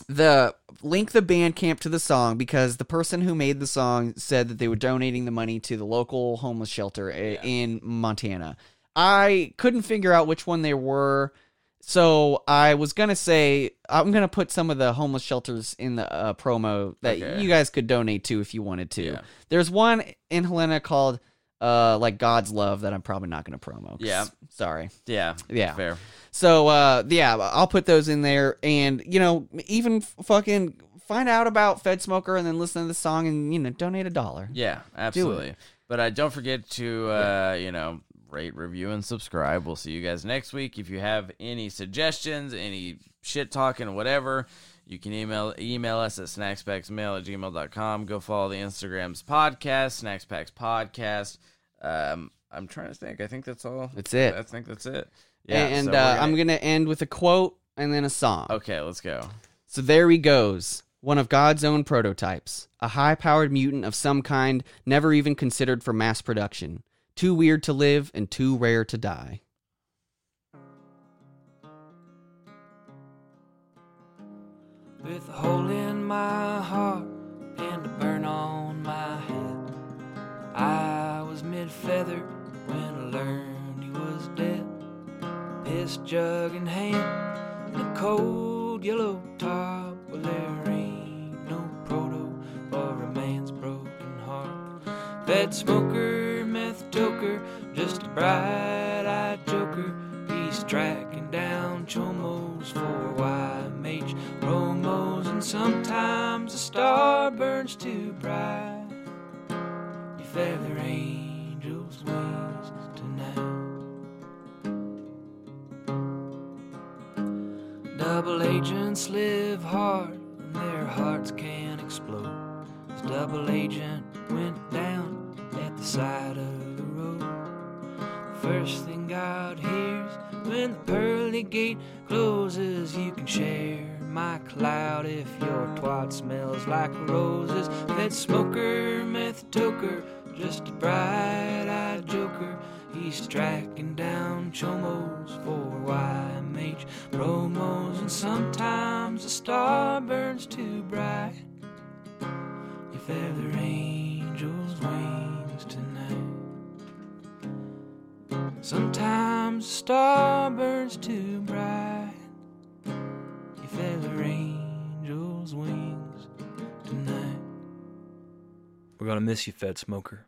the link the Bandcamp to the song because the person who made the song said that they were donating the money to the local homeless shelter i- in Montana. I couldn't figure out which one they were. So I was gonna say I'm gonna put some of the homeless shelters in the uh, promo that Okay. you guys could donate to if you wanted to. Yeah. There's one in Helena called uh like God's Love that I'm probably not gonna promo. Yeah. Sorry. Yeah. Yeah. Fair. So uh yeah, I'll put those in there and you know even f- fucking find out about Fed Smoker and then listen to the song and you know donate a dollar. Yeah, absolutely. But uh, don't forget to, uh, you know, rate, review, and subscribe. We'll see you guys next week. If you have any suggestions, any shit talking, whatever, you can email email us at snackspacksmail at gmail.com. Go follow the Instagram's podcast, Snackspacks Podcast. Um, I'm trying to think. I think that's all. That's it. I think that's it. Yeah, and so uh, gonna- I'm gonna end with a quote and then a song. Okay, let's go. So there he goes, one of God's own prototypes, a high powered mutant of some kind, never even considered for mass production, too weird to live and too rare to die. With a hole in my heart and a burn on my head. I was mid feather when I learned he was dead. Piss jug in hand and a cold yellow top. Well, there ain't no proto for a man's broken heart. Fed smoker, meth toker, just a bright eyed joker. He's tracking down chomos for and sometimes the star burns too bright. You feather angels' wings tonight. Double agents live hard, and their hearts can explode. This double agent went down at the side of the road. First thing God hears when the pearly gate closes, you can share my cloud if your twat smells like roses. Fed smoker, meth toker, just a bright eyed joker. He's tracking down chomos for YMH promos, and sometimes the star burns too bright. You feather angels' wings tonight. Sometimes the star burns too bright. Angels' wings tonight. We're gonna miss you, Fed Smoker.